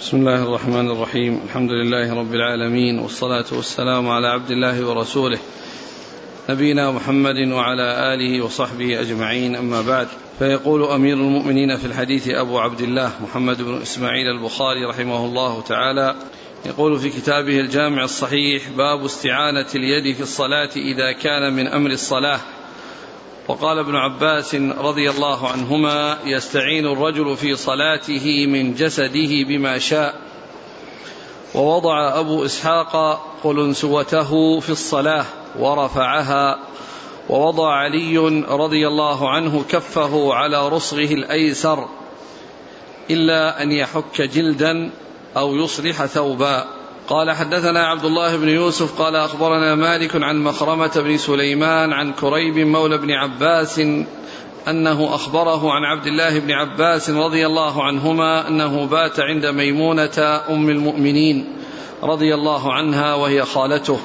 بسم الله الرحمن الرحيم. الحمد لله رب العالمين والصلاة والسلام على عبد الله ورسوله نبينا محمد وعلى آله وصحبه أجمعين. أما بعد فيقول أمير المؤمنين في الحديث أبو عبد الله محمد بن إسماعيل البخاري رحمه الله تعالى يقول في كتابه الجامع الصحيح باب استعانة اليد في الصلاة إذا كان من أمر الصلاة. وقال ابن عباس رضي الله عنهما يستعين الرجل في صلاته من جسده بما شاء. ووضع أبو إسحاق قلنسوته في الصلاة ورفعها. ووضع علي رضي الله عنه كفه على رصغه الأيسر إلا أن يحك جلدا أو يصلح ثوبا. قال حدثنا عبد الله بن يوسف قال أخبرنا مالك عن مخرمة بن سليمان عن كريب مولى بن عباس أنه أخبره عن عبد الله بن عباس رضي الله عنهما أنه بات عند ميمونة أم المؤمنين رضي الله عنها وهي خالته.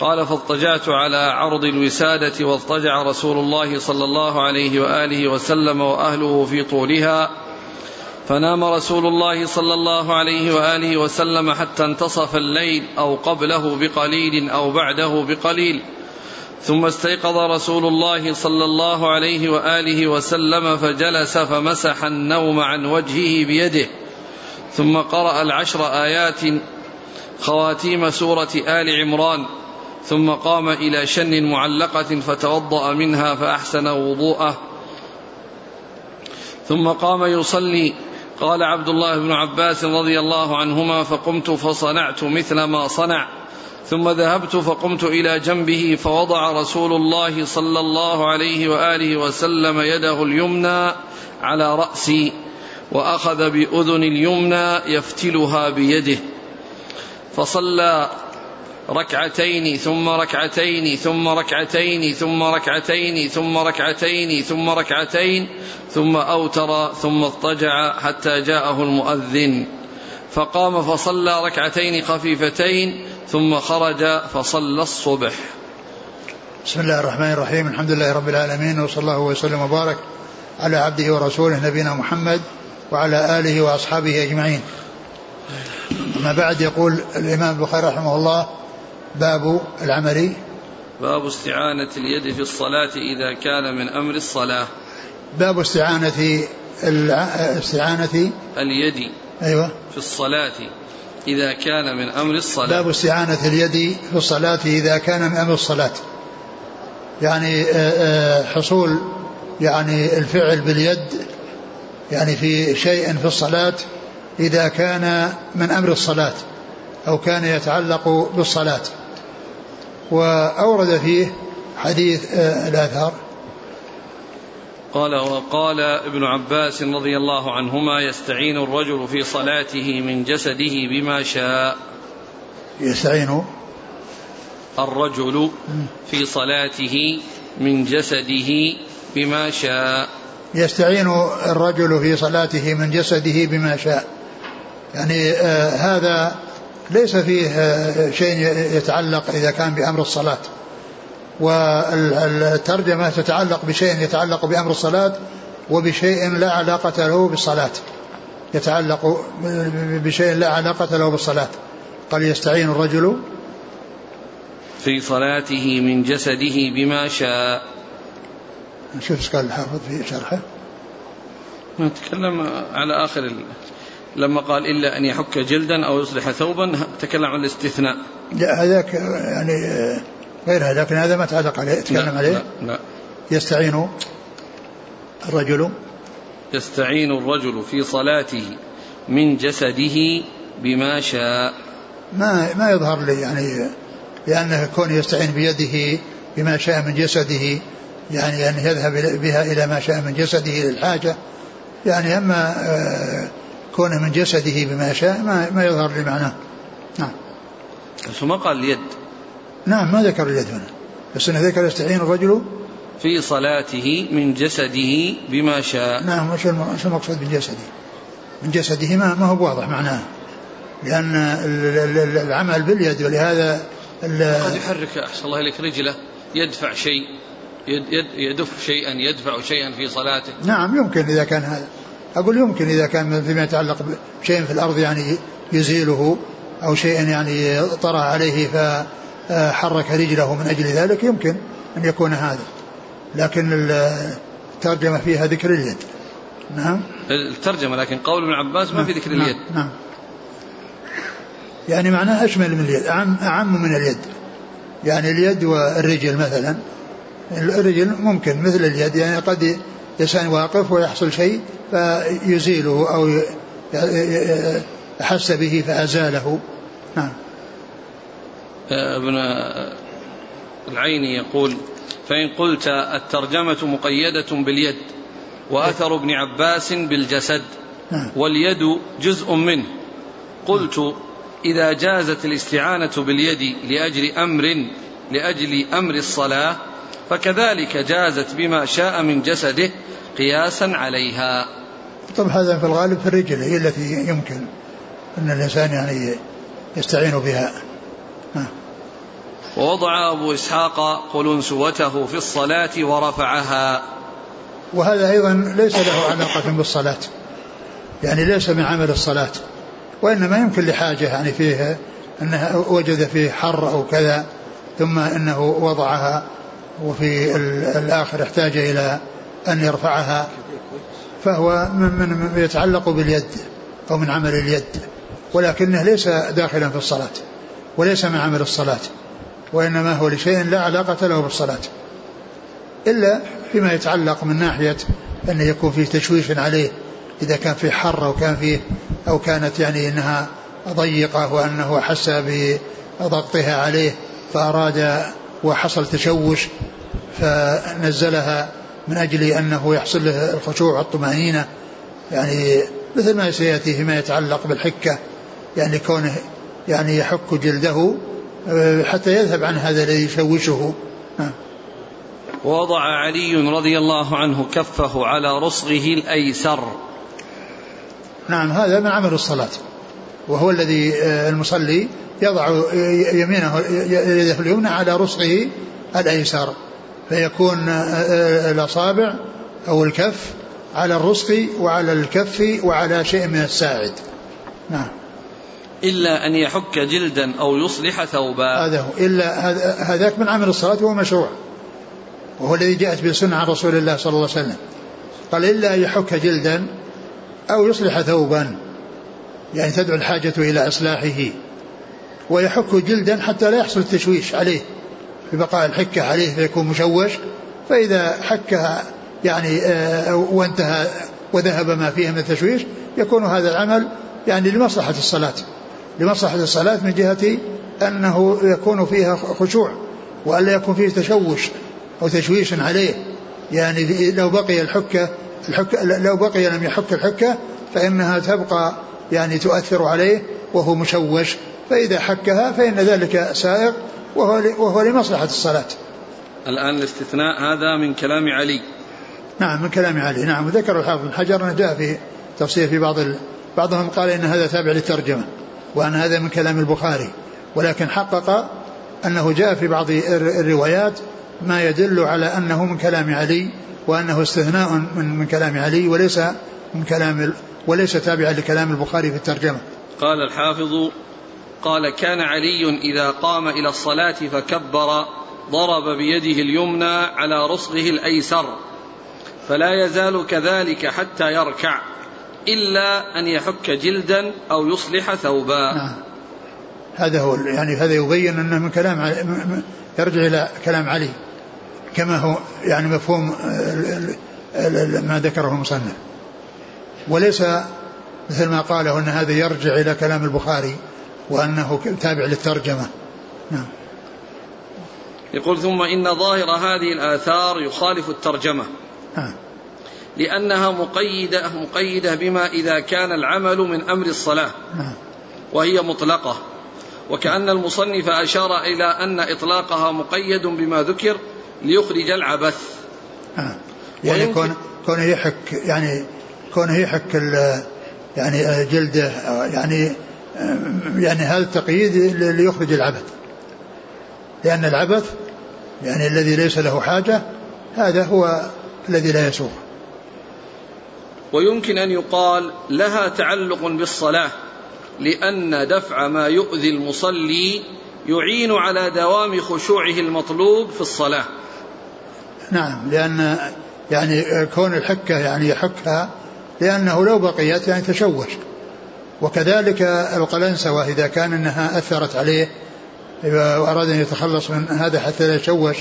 قال فاضطجعت على عرض الوسادة واضطجع رسول الله صلى الله عليه وآله وسلم وأهله في طولها فنام رسول الله صلى الله عليه وآله وسلم حتى انتصف الليل أو قبله بقليل أو بعده بقليل. ثم استيقظ رسول الله صلى الله عليه وآله وسلم فجلس فمسح النوم عن وجهه بيده. ثم قرأ العشر آيات خواتيم سورة آل عمران. ثم قام إلى شن معلقة فتوضأ منها فأحسن وضوءه. ثم قام يصلي قال عبد الله بن عباس رضي الله عنهما فقمت فصنعت مثل ما صنع ثم ذهبت فقمت إلى جنبه فوضع رسول الله صلى الله عليه وآله وسلم يده اليمنى على رأسي وأخذ بأذن اليمنى يفتلها بيده فصلى ركعتين ثم ركعتين ثم ركعتين ثم ركعتين ثم ركعتين ثم ركعتين ثم أوتر ثم اضطجع حتى جاءه المؤذن. فقام فصلى ركعتين خفيفتين ثم خرج فصلى الصبح. بسم الله الرحمن الرحيم. الحمد لله رب العالمين وصلى الله وسلم وبارك على عبده ورسوله نبينا محمد وعلى آله وأصحابه أجمعين. أما بعد يقول الإمام البخاري رحمه الله باب العمل باب استعانة اليد في الصلاة إذا كان من أمر الصلاة. باب استعانة استعانة اليد أيوة. في الصلاة إذا كان من أمر الصلاة. باب استعانة اليد في الصلاة إذا كان من أمر الصلاة. يعني حصول يعني الفعل باليد يعني في شيء في الصلاة إذا كان من أمر الصلاة أو كان يتعلق بالصلاة. وأورد فيه حديث الآثار. قال وقال ابن عباس رضي الله عنهما يستعين الرجل في صلاته من جسده بما شاء. يستعين الرجل في صلاته من جسده بما شاء. يستعين الرجل في صلاته من جسده بما شاء. يعني آه هذا ليس فيه آه شيء يتعلق إذا كان بأمر الصلاة. والترجمة تتعلق بشيء يتعلق بأمر الصلاة وبشيء لا علاقة له بالصلاة. يتعلق بشيء لا علاقة له بالصلاة. قال يستعين الرجل في صلاته من جسده بما شاء. نشوف إيش قال الحافظ في شرحه. نتكلم على آخر ال... لما قال إلا أن يحك جلدا أو يصلح ثوبا تكلم عن الاستثناء. لا هذاك يعني غير هذا لكن هذا ما تعلق عليه تكلم لا عليه. لا, لا يستعين الرجل. يستعين الرجل في صلاته من جسده بما شاء. ما ما يظهر لي يعني لأنه كون يستعين بيده بما شاء من جسده يعني أن يذهب بها إلى ما شاء من جسده للحاجة. يعني أما كونه من جسده بما شاء ما, ما يظهر لي معناه. نعم. ثم قال اليد. نعم ما ذكر اليد هنا. بس إنه ذكر يستعين الرجل في صلاته من جسده بما شاء. نعم وش المقصود من جسده؟ من جسده ما, ما هو واضح معناه. لأن العمل باليد ولهذا قد يحرك أحسن الله إليك رجله يدفع شيء يد يد يدف شيئا يدفع شيئا في صلاته. نعم يمكن إذا كان هذا. أقول يمكن إذا كان فيما يتعلق بشيء في الأرض يعني يزيله أو شيء يعني طرأ عليه فحرك رجله من أجل ذلك يمكن أن يكون هذا. لكن الترجمة فيها ذكر اليد. نعم؟ الترجمة لكن قول ابن عباس ما في ذكر نعم اليد. نعم. يعني معناه أشمل من اليد أعم, أعم من اليد. يعني اليد والرجل مثلا الرجل ممكن مثل اليد يعني قد إنسان واقف ويحصل شيء فيزيله أو أحس به فأزاله. نعم. ابن العيني يقول فإن قلت الترجمة مقيدة باليد وأثر ابن عباس بالجسد نعم. واليد جزء منه. قلت إذا جازت الاستعانة باليد لأجل أمر لأجل أمر الصلاة فكذلك جازت بما شاء من جسده قياسا عليها. طب هذا في الغالب في الرجل هي التي يمكن أن الإنسان يعني يستعين بها. ها. ووضع أبو إسحاق قلنسوته في الصلاة ورفعها. وهذا أيضا ليس له علاقة بالصلاة. يعني ليس من عمل الصلاة. وإنما يمكن لحاجة يعني فيه أنه وجد فيه حر أو كذا ثم أنه وضعها وفي الآخر احتاج إلى أن يرفعها فهو من, من يتعلق باليد أو من عمل اليد ولكنه ليس داخلا في الصلاة وليس من عمل الصلاة وإنما هو لشيء لا علاقة له بالصلاة إلا فيما يتعلق من ناحية أن يكون فيه تشويش عليه إذا كان فيه حر أو كان فيه أو كانت يعني أنها ضيقة وأنه أحس بضغطها عليه فأراد وحصل تشوش فنزلها من أجل أنه يحصل له الخشوع والطمأنينة. يعني مثل ما سيأتي فيما يتعلق بالحكة يعني كونه يعني يحك جلده آه، حتى يذهب عن هذا الذي يشوشه. نعم ووضع علي رضي الله عنه كفه على رصغه الأيسر. نعم هذا من عمل الصلاة. وهو الذي آه، المصلي يضع يمينه يده اليمنى على رصغه الأيسر فيكون آه، آه، الأصابع أو الكف على الرسغ وعلى الكف وعلى شيء من الساعد. نعم. إلا أن يحك جلدا أو يصلح ثوبا. هذا هو. إلا هذاك من عمل الصلاة وهو مشروع. وهو الذي جاءت به سنة عن رسول الله صلى الله عليه وسلم. قال إلا أن يحك جلدا أو يصلح ثوبا. يعني تدعو الحاجة إلى إصلاحه ويحك جلدا حتى لا يحصل التشويش عليه ببقاء الحكة عليه فيكون مشوش فإذا حكها يعني آه، وانتهى وذهب ما فيه من التشويش يكون هذا العمل يعني لمصلحة الصلاة. لمصلحة الصلاة من جهة أنه يكون فيها خشوع وألا يكون فيه تشوش أو تشويش عليه. يعني لو بقي الحكة الحكة لو بقي لم يحك الحكة فإنها تبقى يعني تؤثر عليه وهو مشوش فإذا حكها فإن ذلك سائق وهو وهو لمصلحة الصلاة. الآن الاستثناء هذا من كلام علي. نعم من كلام علي، نعم وذكر الحافظ بن حجر أنه جاء في تفسير في بعض ال... بعضهم قال إن هذا تابع للترجمة وأن هذا من كلام البخاري ولكن حقق أنه جاء في بعض الروايات ما يدل على أنه من كلام علي وأنه استثناء من, من كلام علي وليس من كلام وليس تابعا لكلام البخاري في الترجمة. قال الحافظ قال كان علي إذا قام إلى الصلاة فكبر ضرب بيده اليمنى على رصغه الأيسر فلا يزال كذلك حتى يركع إلا أن يحك جلدا أو يصلح ثوبا. نعم. هذا هو يعني هذا يبين أنه من كلام يرجع إلى كلام علي كما هو يعني مفهوم ما ذكره المصنف. وليس مثل ما قاله أن هذا يرجع إلى كلام البخاري وأنه تابع للترجمة. نعم. يقول ثم إن ظاهر هذه الآثار يخالف الترجمة. نعم. لأنها مقيدة مقيدة بما إذا كان العمل من أمر الصلاة. نعم. وهي مطلقة. وكأن المصنف أشار إلى أن إطلاقها مقيد بما ذكر ليخرج العبث. نعم. يعني كون كونه يحك يعني كونه يحك يعني جلده يعني يعني هذا التقييد ليخرج العبث. لأن العبث يعني الذي ليس له حاجة هذا هو الذي لا يسوغ ويمكن أن يقال لها تعلق بالصلاة لأن دفع ما يؤذي المصلي يعين على دوام خشوعه المطلوب في الصلاة. نعم لأن يعني كون الحكة يعني يحكها لأنه لو بقيت يعني تشوش. وكذلك القلنسوة إذا كان أنها أثرت عليه وأراد أن يتخلص من هذا حتى لا يتشوش.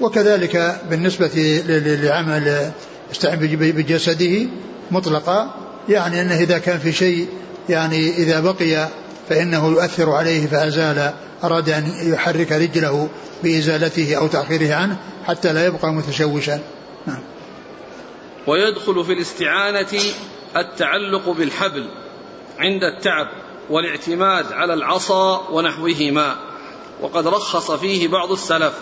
وكذلك بالنسبة لعمل يستعين بجسده مطلقا يعني أنه إذا كان في شيء يعني إذا بقي فإنه يؤثر عليه فأزال أراد أن يحرك رجله بإزالته أو تأخيره عنه حتى لا يبقى متشوشا. نعم. ويدخل في الاستعانة التعلق بالحبل عند التعب والاعتماد على العصا ونحوهما. وقد رخص فيه بعض السلف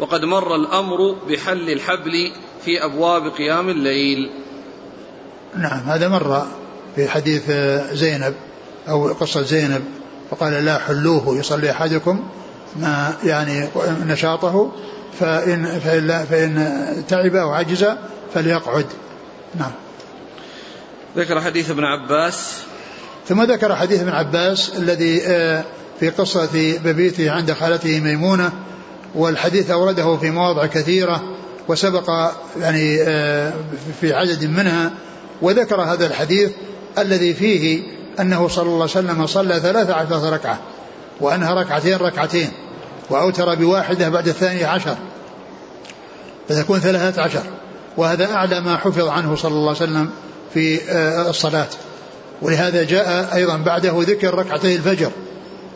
وقد مر الأمر بحل الحبل في أبواب قيام الليل. نعم هذا مر في حديث زينب أو قصة زينب فقال لا حلوة يصلي أحدكم ما يعني نشاطه. فإن, فإن, فإن تعب أو عجز فليقعد. نعم. ذكر حديث ابن عباس. ثم ذكر حديث ابن عباس الذي آه، في قصة ببيته عند خالته ميمونة والحديث أورده في مواضع كثيرة وسبق يعني آه، في عدد منها وذكر هذا الحديث الذي فيه أنه صلى الله عليه وسلم صلى ثلاثة عشرة ركعة وأنها ركعتين ركعتين. وأوتر بواحدة بعد الثانية عشر فتكون ثلاثة عشر. وهذا أعلى ما حفظ عنه صلى الله عليه وسلم في آه، الصلاة. ولهذا جاء أيضا بعده ذكر ركعتي الفجر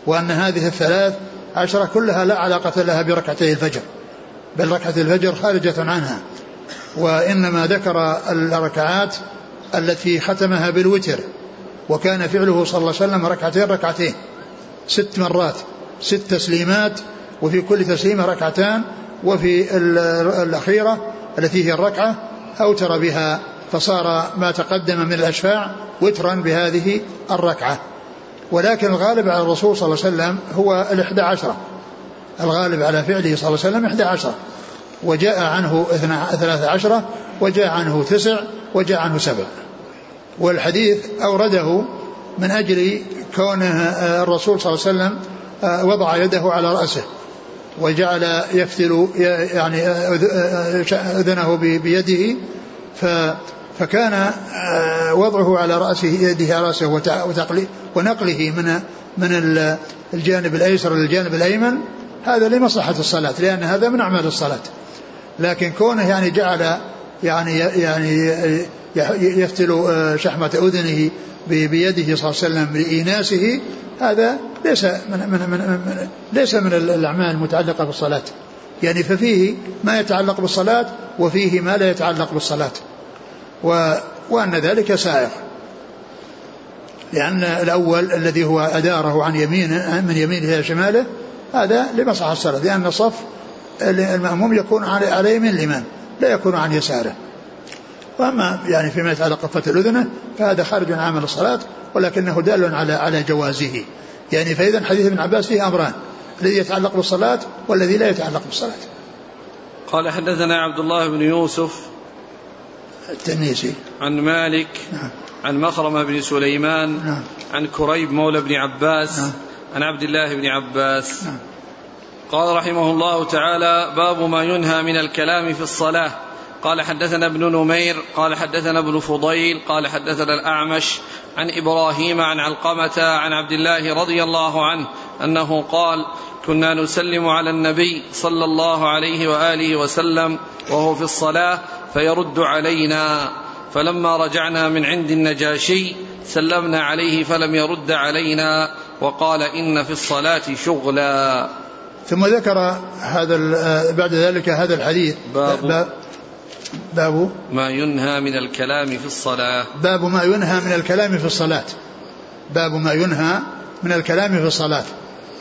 وأن هذه الثلاث عشرة كلها لا علاقة لها بركعتي الفجر بل ركعة الفجر خارجة عنها. وإنما ذكر الركعات التي ختمها بالوتر وكان فعله صلى الله عليه وسلم ركعتين ركعتين ست مرات ست تسليمات وفي كل تسليمة ركعتان وفي الأخيرة التي هي الركعة أوتر بها فصار ما تقدم من الأشفاع وترا بهذه الركعة. ولكن الغالب على الرسول صلى الله عليه وسلم هو الإحدى عشرة. الغالب على فعله صلى الله عليه وسلم إحدى عشرة. وجاء عنه ثلاثة عشرة وجاء عنه تسع وجاء عنه سبع. والحديث أورده من أجل كونه الرسول صلى الله عليه وسلم وضع يده على رأسه. وجعل يفتل يعني أذنه بيده ف فكان وضعه على رأسه يده على رأسه ونقله من من الجانب الأيسر للجانب الأيمن. هذا لمصلحة الصلاة لأن هذا من أعمال الصلاة. لكن كونه يعني جعل يعني يعني يفتل آه، شحمة أذنه بيده صلى الله عليه وسلم لإيناسه هذا ليس من, من, من, من ليس من الأعمال المتعلقة بالصلاة. يعني ففيه ما يتعلق بالصلاة وفيه ما لا يتعلق بالصلاة. و وأن ذلك سائغ. لأن الأول الذي هو أداره عن يمينه من يمينه إلى شماله هذا لمصلحة الصلاة لأن الصف المأموم يكون على يمين الإمام لا يكون عن يساره. وأما يعني فيما يتعلق قفة الأذنة فهذا خارج عن عمل الصلاة ولكنه دال على على جوازه. يعني فإذا حديث ابن عباس فيه أمران الذي يتعلق بالصلاة والذي لا يتعلق بالصلاة. قال حدثنا عبد الله بن يوسف التنيسي عن مالك نعم. عن مخرمة بن سليمان نعم. عن كريب مولى بن عباس نعم. عن عبد الله بن عباس. نعم. قال رحمه الله تعالى باب ما ينهى من الكلام في الصلاة. قال حدثنا ابن نمير قال حدثنا ابن فضيل قال حدثنا الأعمش عن إبراهيم عن علقمة عن عبد الله رضي الله عنه أنه قال كنا نسلم على النبي صلى الله عليه وآله وسلم وهو في الصلاة فيرد علينا. فلما رجعنا من عند النجاشي سلمنا عليه فلم يرد علينا وقال إن في الصلاة شغلا. ثم ذكر هذا بعد ذلك هذا الحديث. باب باب ما ينهى من الكلام في الصلاة. باب ما ينهى من الكلام في الصلاة. باب ما ينهى من الكلام في الصلاة.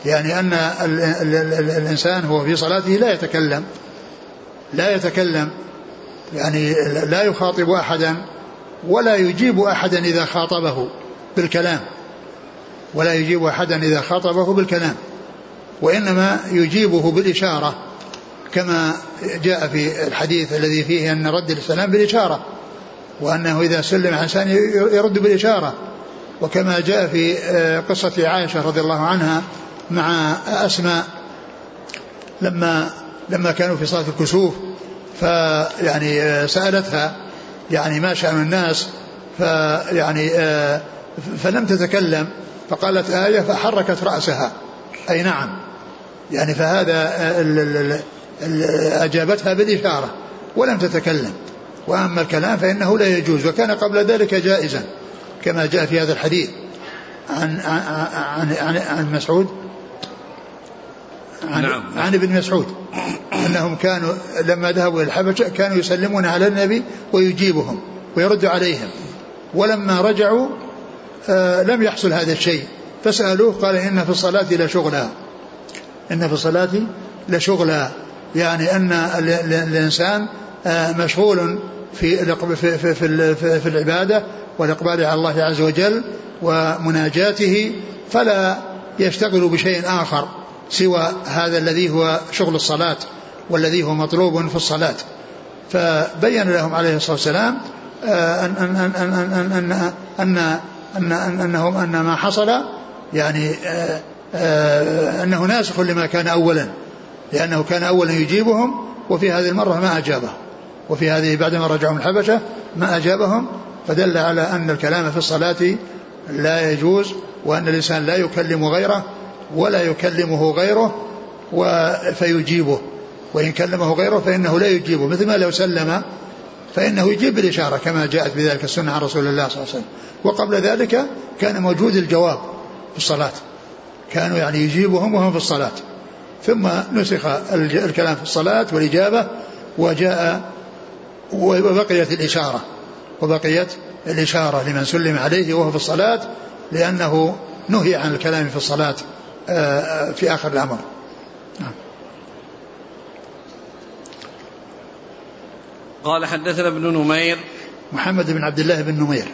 يعني أن ال ال ال الإنسان هو في صلاته لا يتكلم. لا يتكلم. يعني لا يخاطب أحدا ولا يجيب أحدا إذا خاطبه بالكلام. ولا يجيب أحدا إذا خاطبه بالكلام. وإنما يجيبه بالإشارة. كما جاء في الحديث الذي فيه أن رد السلام بالإشارة وأنه إذا سلم على يرد بالإشارة. وكما جاء في آه، قصة عائشة رضي الله عنها مع أسماء لما لما كانوا في صلاة الكسوف فيعني آه، سألتها يعني ما شأن الناس؟ فيعني آه، فلم تتكلم فقالت آية فحركت رأسها. أي نعم. يعني فهذا أجابتها بالإشارة ولم تتكلم. وأما الكلام فإنه لا يجوز وكان قبل ذلك جائزا كما جاء في هذا الحديث عن عن عن, عن مسعود. عن, نعم. عن ابن مسعود. أنهم كانوا لما ذهبوا إلى الحبشة كانوا يسلمون على النبي ويجيبهم ويرد عليهم. ولما رجعوا آه لم يحصل هذا الشيء. فسألوه قال إن في الصلاة لشغلا إن في الصلاة لشغلا يعني ان الانسان آه مشغول في في في, في, العباده والاقبال على الله عز وجل ومناجاته فلا يشتغل بشيء اخر سوى هذا الذي هو شغل الصلاة والذي هو مطلوب في الصلاة فبين لهم عليه الصلاة والسلام أن أن أن أن أن أن أن أنه أن ما حصل يعني أنه ناسخ لما كان أولا لأنه كان أولا يجيبهم وفي هذه المرة ما أجابهم وفي هذه بعدما رجعوا من الحبشة ما أجابهم فدل على أن الكلام في الصلاة لا يجوز وأن الإنسان لا يكلم غيره ولا يكلمه غيره فيجيبه. وإن كلمه غيره فإنه لا يجيبه. مثل ما لو سلم فإنه يجيب بالإشارة كما جاءت بذلك السنة عن رسول الله صلى الله عليه وسلم. وقبل ذلك كان موجود الجواب في الصلاة. كانوا يعني يجيبهم وهم في الصلاة. ثم نسخ الكلام في الصلاة والإجابة وجاء وبقيت الإشارة وبقيت الإشارة لمن سلم عليه وهو في الصلاة لأنه نهي عن الكلام في الصلاة آه، في آخر الأمر. قال حدثنا ابن نمير. محمد بن عبد الله بن نمير.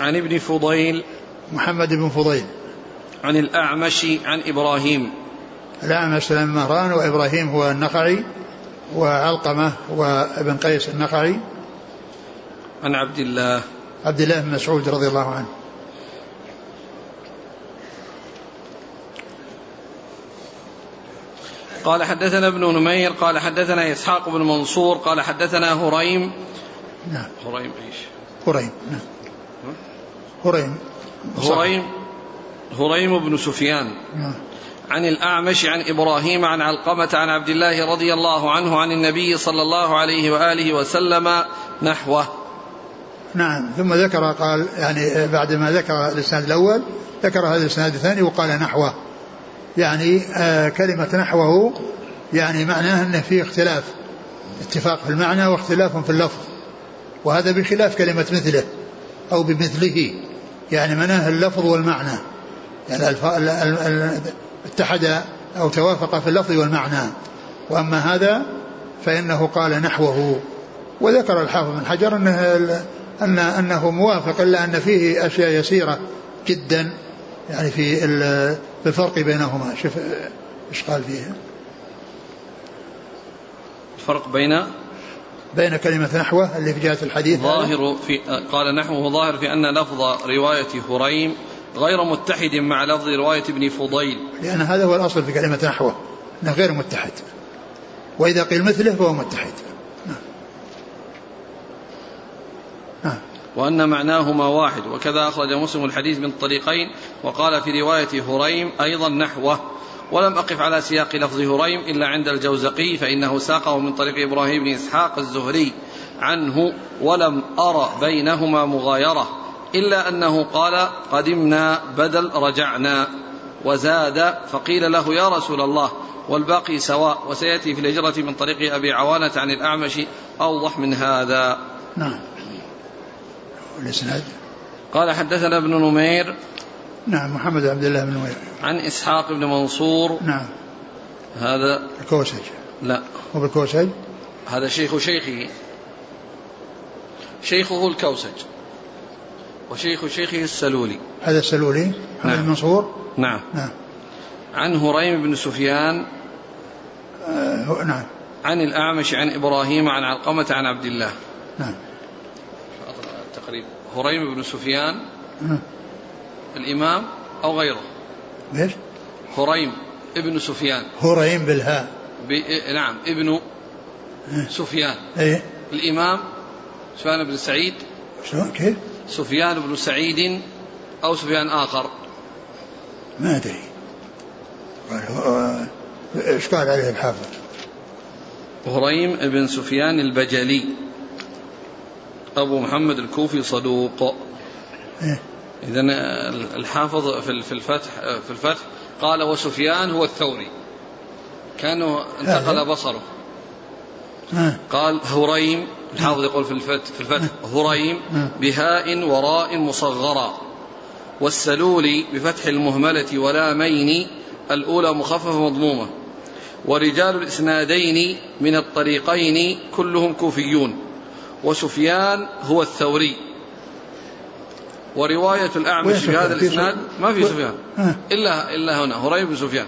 عن ابن فضيل. محمد بن فضيل. عن الأعمش عن إبراهيم. الأعمش سليمان مهران وإبراهيم هو النخعي وعلقمة وابن قيس النخعي. عن عبد الله. عبد الله بن مسعود رضي الله عنه. قال حدثنا ابن نمير قال حدثنا إسحاق بن منصور قال حدثنا هريم. نعم. هريم إيش؟ هريم نعم. هريم هريم هريم بن سفيان. نعم. عن الأعمش عن إبراهيم عن علقمة عن عبد الله رضي الله عنه عن النبي صلى الله عليه وآله وسلم نحوه. نعم ثم ذكر قال يعني بعد ما ذكر الإسناد الأول ذكر هذا الإسناد الثاني وقال نحوه. يعني آه كلمة نحوه يعني معناه أنه في اختلاف اتفاق في المعنى واختلاف في اللفظ. وهذا بخلاف كلمة مثله أو بمثله يعني معناه اللفظ والمعنى. يعني اتحد أو توافق في اللفظ والمعنى. وأما هذا فإنه قال نحوه. وذكر الحافظ بن حجر أنه أن أنه موافق إلا أن فيه أشياء يسيرة جدا يعني في الفرق بينهما. شوف إيش قال فيه. الفرق بين بين كلمة نحوه اللي في جهة الحديث ظاهر في قال نحوه ظاهر في أن لفظ رواية هريم غير متحد مع لفظ رواية ابن فضيل. لأن هذا هو الأصل في كلمة نحوه أنه غير متحد. وإذا قيل مثله فهو متحد. وأن معناهما واحد وكذا أخرج مسلم الحديث من طريقين وقال في رواية هريم أيضا نحوه. ولم أقف على سياق لفظ هريم إلا عند الجوزقي فإنه ساقه من طريق إبراهيم بن إسحاق الزهري عنه ولم أرى بينهما مغايرة. إلا أنه قال قدمنا بدل رجعنا وزاد فقيل له يا رسول الله والباقي سواء وسيأتي في الهجرة من طريق أبي عوانة عن الأعمش أوضح من هذا. نعم. الإسناد؟ قال حدثنا ابن نمير. نعم محمد عبد الله بن نمير. عن إسحاق بن منصور. نعم. هذا الكوسج لا. هو بالكوسج؟ هذا شيخ شيخه. شيخه الكوسج. وشيخ شيخه السلولي. هذا السلولي؟ محمد نعم. منصور نعم. نعم. عن هريم بن سفيان. آه نعم. عن الأعمش عن إبراهيم عن علقمة عن عبد الله. نعم. هريم بن سفيان. ها. الإمام أو غيره. ليش؟ هريم ابن سفيان. هريم بالهاء. ب... نعم ابن سفيان. إيه. الإمام سفيان بن سعيد. شلون؟ كيف؟ سفيان بن سعيد أو سفيان آخر ما هو- إيش قال عليه الحافظ؟ هريم بن سفيان البجلي أبو محمد الكوفي صدوق إيه؟ إذا الحافظ في الفتح في الفتح قال وسفيان هو الثوري كانه انتقل. بصره ها. قال هريم الحافظ يقول في الفتح في الفتح هريم بهاء وراء مصغرا والسلول بفتح المهملة ولامين الأولى مخففة مضمومة ورجال الإسنادين من الطريقين كلهم كوفيون وسفيان هو الثوري ورواية الأعمش في؟ هذا الإسناد؟ ما في سفيان. إلا إلا هنا هريم بن سفيان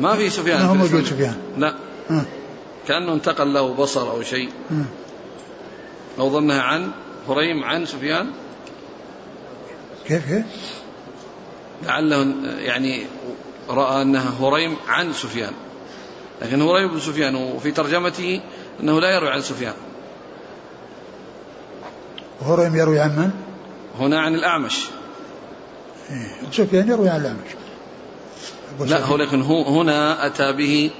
ما في سفيان ما هو موجود. سفيان. لا. كأنه انتقل له بصر أو شيء. أو ظنها عن هريم عن سفيان كيف كيف؟ لعله يعني رأى أنها هريم عن سفيان لكن هريم بن سفيان وفي ترجمته أنه لا يروي عن سفيان هريم يروي عن من؟ هنا عن الأعمش إيه. سفيان يروي عن الأعمش لا. هو لكن هو هنا أتى به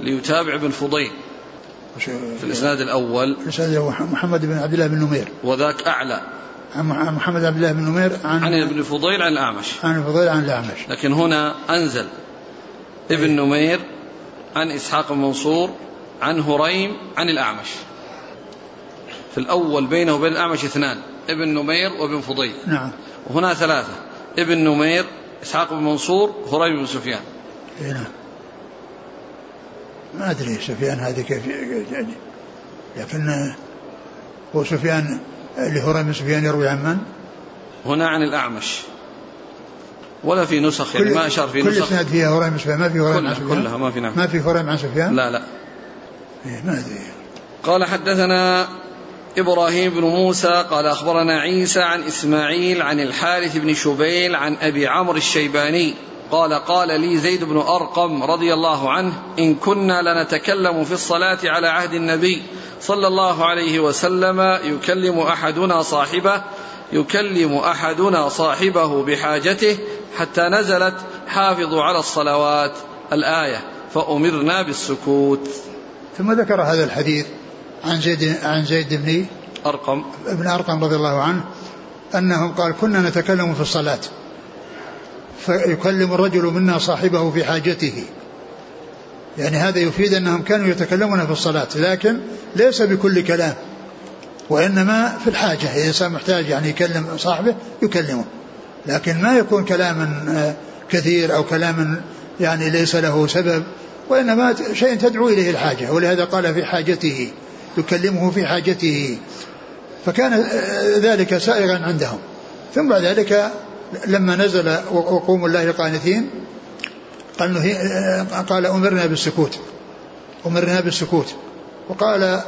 ليتابع ابن فضيل في الإسناد الأول. الإسناد محمد بن عبد الله بن نمير. وذاك أعلى. عن محمد عبد الله بن نمير عن عن ابن فضيل عن الأعمش. عن الفضيل عن الأعمش. لكن هنا أنزل ابن نمير عن إسحاق بن منصور عن هريم عن الأعمش. في الأول بينه وبين الأعمش اثنان ابن نمير وابن فضيل. نعم. وهنا ثلاثة ابن نمير إسحاق بن منصور هريم بن سفيان. إيه نعم. ما أدري سفيان هذه كيف يعني لكن هو سفيان اللي هو بن سفيان يروي عن من؟ هنا عن الأعمش. ولا في نسخ يعني ما أشار في كل نسخ. إسناد فيها هريم بن سفيان ما في هريم كلها عن سفيان؟ كلها ما في نعم. ما في هريم عن سفيان؟ لا لا. إيه ما أدري. قال حدثنا إبراهيم بن موسى قال أخبرنا عيسى عن إسماعيل عن الحارث بن شبيل عن أبي عمرو الشيباني. قال قال لي زيد بن أرقم رضي الله عنه إن كنا لنتكلم في الصلاة على عهد النبي صلى الله عليه وسلم يكلم أحدنا صاحبه يكلم أحدنا صاحبه بحاجته حتى نزلت حافظوا على الصلوات الآية فأمرنا بالسكوت. ثم ذكر هذا الحديث عن زيد عن زيد بن أرقم. ابن أرقم رضي الله عنه أنه قال كنا نتكلم في الصلاة. فيكلم الرجل منا صاحبه في حاجته. يعني هذا يفيد أنهم كانوا يتكلمون في الصلاة لكن ليس بكل كلام وإنما في الحاجة. إذا الإنسان محتاج يعني يكلم صاحبه يكلمه. لكن ما يكون كلاما آه، كثير أو كلاما يعني ليس له سبب وإنما شيء تدعو إليه الحاجة. ولهذا قال في حاجته يكلمه في حاجته. فكان آه، ذلك سائغا عندهم. ثم بعد ذلك لما نزل وقوموا الله قانتين قال, قال أمرنا بالسكوت أمرنا بالسكوت. وقال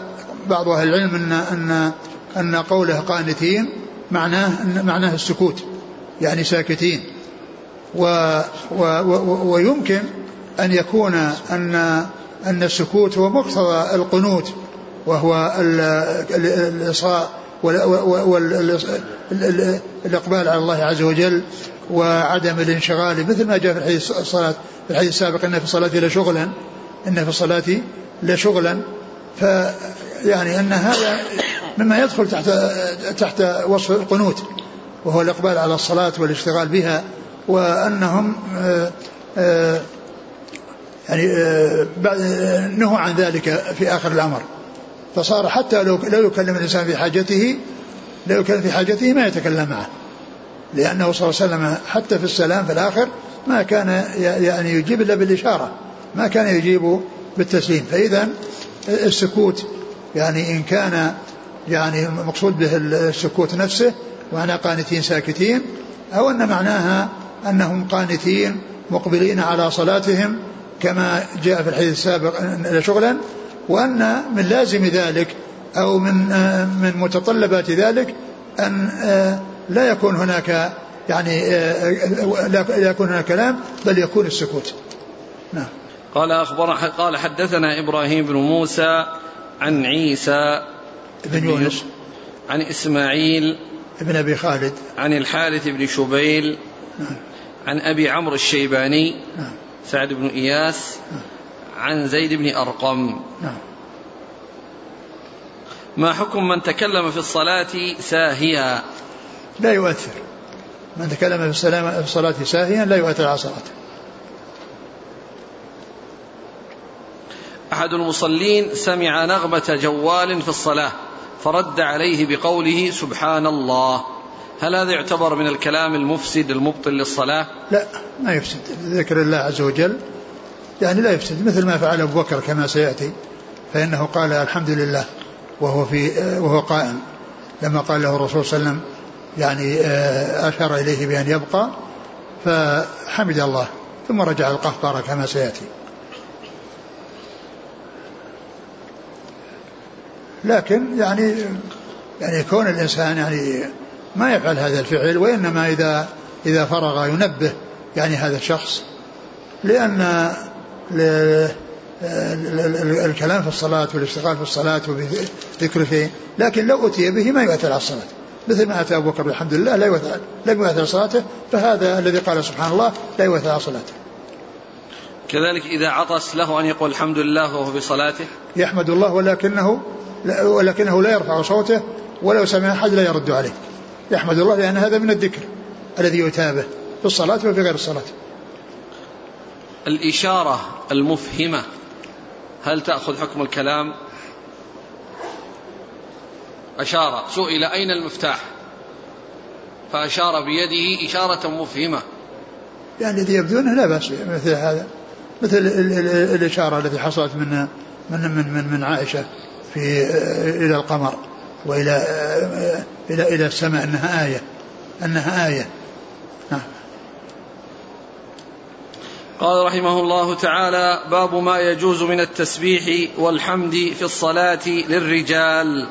بعض أهل العلم أن أن أن قوله قانتين معناه معناه السكوت يعني ساكتين. و و و ويمكن أن يكون أن أن السكوت هو مقتضى القنوت وهو ال- ال- الإصغاء والإقبال على الله عز وجل وعدم الانشغال مثل ما جاء في الحديث الصلاة في الحديث السابق إن في الصلاة لشغلا إن في الصلاة لشغلا فيعني أن هذا مما يدخل تحت تحت وصف القنوت وهو الإقبال على الصلاة والاشتغال بها وأنهم آه، آه، يعني آه، نهوا عن ذلك في آخر الأمر. فصار حتى لو لو يكلم الإنسان في حاجته لو كان في حاجته ما يتكلم معه. لأنه صلى الله عليه وسلم حتى في السلام في الآخر ما كان يعني يجيب إلا بالإشارة. ما كان يجيب بالتسليم. فإذا السكوت يعني إن كان يعني المقصود به السكوت نفسه معنى قانتين ساكتين أو أن معناها أنهم قانتين مقبلين على صلاتهم كما جاء في الحديث السابق شغلا وأن من لازم ذلك أو من من متطلبات ذلك أن آه، لا يكون هناك يعني آه، لا يكون هناك كلام بل يكون السكوت. نعم. قال أخبر قال حدثنا إبراهيم بن موسى عن عيسى بن يونس. عن إسماعيل بن أبي خالد. عن الحارث بن شبيل نعم. عن أبي عمرو الشيباني نعم. سعد بن إياس نعم. عن زيد بن أرقم. نعم. ما حكم من تكلم في الصلاة ساهيا؟ لا يؤثر. من تكلم في الصلاة ساهيا لا يؤثر على صلاته. أحد المصلين سمع نغمة جوال في الصلاة فرد عليه بقوله سبحان الله هل هذا يعتبر من الكلام المفسد المبطل للصلاة؟ لا ما يفسد. ذكر الله عز وجل يعني لا يفسد مثل ما فعل أبو بكر كما سيأتي فإنه قال الحمد لله وهو في وهو قائم. لما قال له الرسول صلى الله عليه وسلم يعني آه، أشار إليه بأن يبقى فحمد الله ثم رجع القهقرة كما سيأتي. لكن يعني يعني كون الإنسان يعني ما يفعل هذا الفعل وإنما إذا إذا فرغ ينبه يعني هذا الشخص لأن الكلام في الصلاة والاشتغال في الصلاة وذكر شيء. لكن لو أتي به ما يؤثر على الصلاة. مثل ما أتى أبو بكر الحمد لله لا يؤثر لم يؤثر على صلاته. فهذا الذي قال سبحان الله لا يؤثر على صلاته. كذلك إذا عطس له أن يقول الحمد لله وهو في صلاته. يحمد الله ولكنه ولكنه لا يرفع صوته ولو سمع أحد لا يرد عليه. يحمد الله لأن هذا من الذكر الذي يتابه في الصلاة وفي غير الصلاة. الإشارة المفهمة. هل تأخذ حكم الكلام؟ أشار. سئل أين المفتاح؟ فأشار بيده إشارة مفهمة. يعني الذي يبدو أنه لا بأس مثل هذا مثل الإشارة التي حصلت من من من من, من عائشة في إلى القمر وإلى إلى إلى السماء أنها آية أنها آية. قال رحمه الله تعالى باب ما يجوز من التسبيح والحمد في الصلاة للرجال.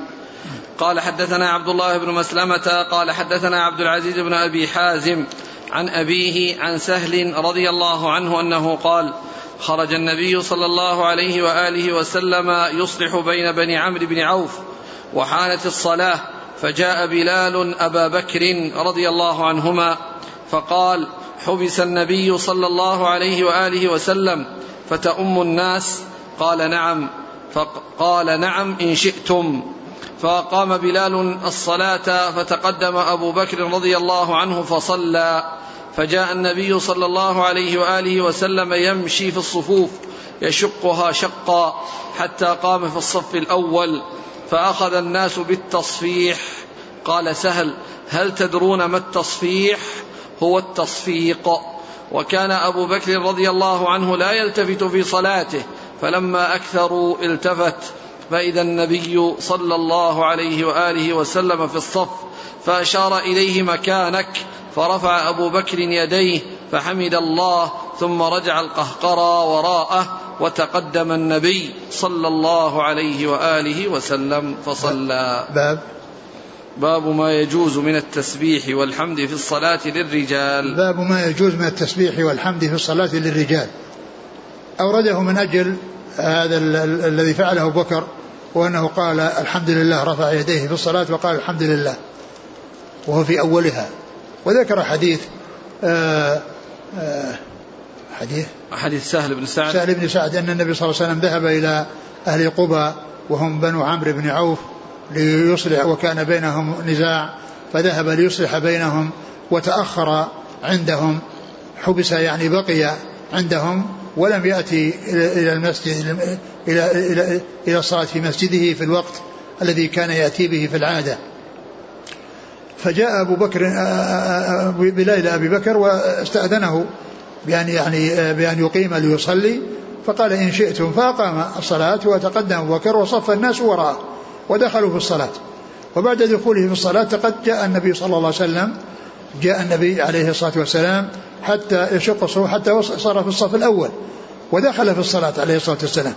قال حدثنا عبد الله بن مسلمة قال حدثنا عبد العزيز بن أبي حازم عن أبيه عن سهل رضي الله عنه أنه قال خرج النبي صلى الله عليه وآله وسلم يصلح بين بني عمرو بن عوف وحانت الصلاة فجاء بلال أبا بكر رضي الله عنهما فقال حبس النبي صلى الله عليه وآله وسلم فتؤم الناس قال نعم فقال نعم إن شئتم. فقام بلال الصلاة فتقدم أبو بكر رضي الله عنه فصلى. فجاء النبي صلى الله عليه وآله وسلم يمشي في الصفوف يشقها شقا حتى قام في الصف الأول فأخذ الناس بالتصفيح. قال سهل هل تدرون ما التصفيح؟ هو التصفيق. وكان أبو بكر رضي الله عنه لا يلتفت في صلاته فلما أكثروا التفت فإذا النبي صلى الله عليه وآله وسلم في الصف فأشار إليه مكانك فرفع أبو بكر يديه فحمد الله ثم رجع القهقرى وراءه وتقدم النبي صلى الله عليه وآله وسلم فصلى. باب باب ما يجوز من التسبيح والحمد في الصلاة للرجال. باب ما يجوز من التسبيح والحمد في الصلاة للرجال. أورده من أجل هذا الذي فعله أبو بكر وأنه قال الحمد لله رفع يديه في الصلاة وقال الحمد لله وهو في أولها. وذكر حديث آآ آه، آآ آه، حديث؟ حديث سهل بن سعد. سهل بن سعد أن النبي صلى الله عليه وسلم ذهب إلى أهل قبى وهم بنو عمرو بن عوف ليصلح وكان بينهم نزاع فذهب ليصلح بينهم وتأخر عندهم حبس يعني بقي عندهم ولم يأتي إلى المسجد إلى إلى إلى الصلاة في مسجده في الوقت الذي كان يأتي به في العادة. فجاء أبو بكر بليل أبي بكر واستأذنه بأن يعني بأن يقيم ليصلي فقال إن شئتم فأقام الصلاة وتقدم أبو بكر وصف الناس وراءه. ودخلوا في الصلاة. وبعد دخوله في الصلاة قد جاء النبي صلى الله عليه وسلم جاء النبي عليه الصلاة والسلام حتى يشق الصفوف حتى صار في الصف الأول. ودخل في الصلاة عليه الصلاة والسلام.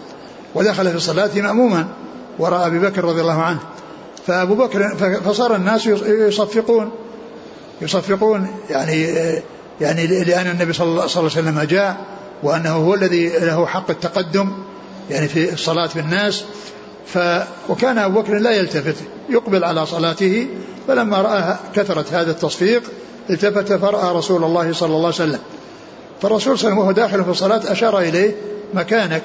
ودخل في الصلاة مأموما وراء أبي بكر رضي الله عنه. فأبو بكر فصار الناس يصفقون. يصفقون يعني يعني لأن النبي صلى الله عليه وسلم جاء وأنه هو الذي له حق التقدم يعني في الصلاة بالناس ف وكان أبو بكر لا يلتفت يقبل على صلاته فلما رأى كثرة هذا التصفيق التفت فرأى رسول الله صلى الله عليه وسلم. فالرسول صلى الله عليه وسلم وهو داخل في الصلاة أشار إليه مكانك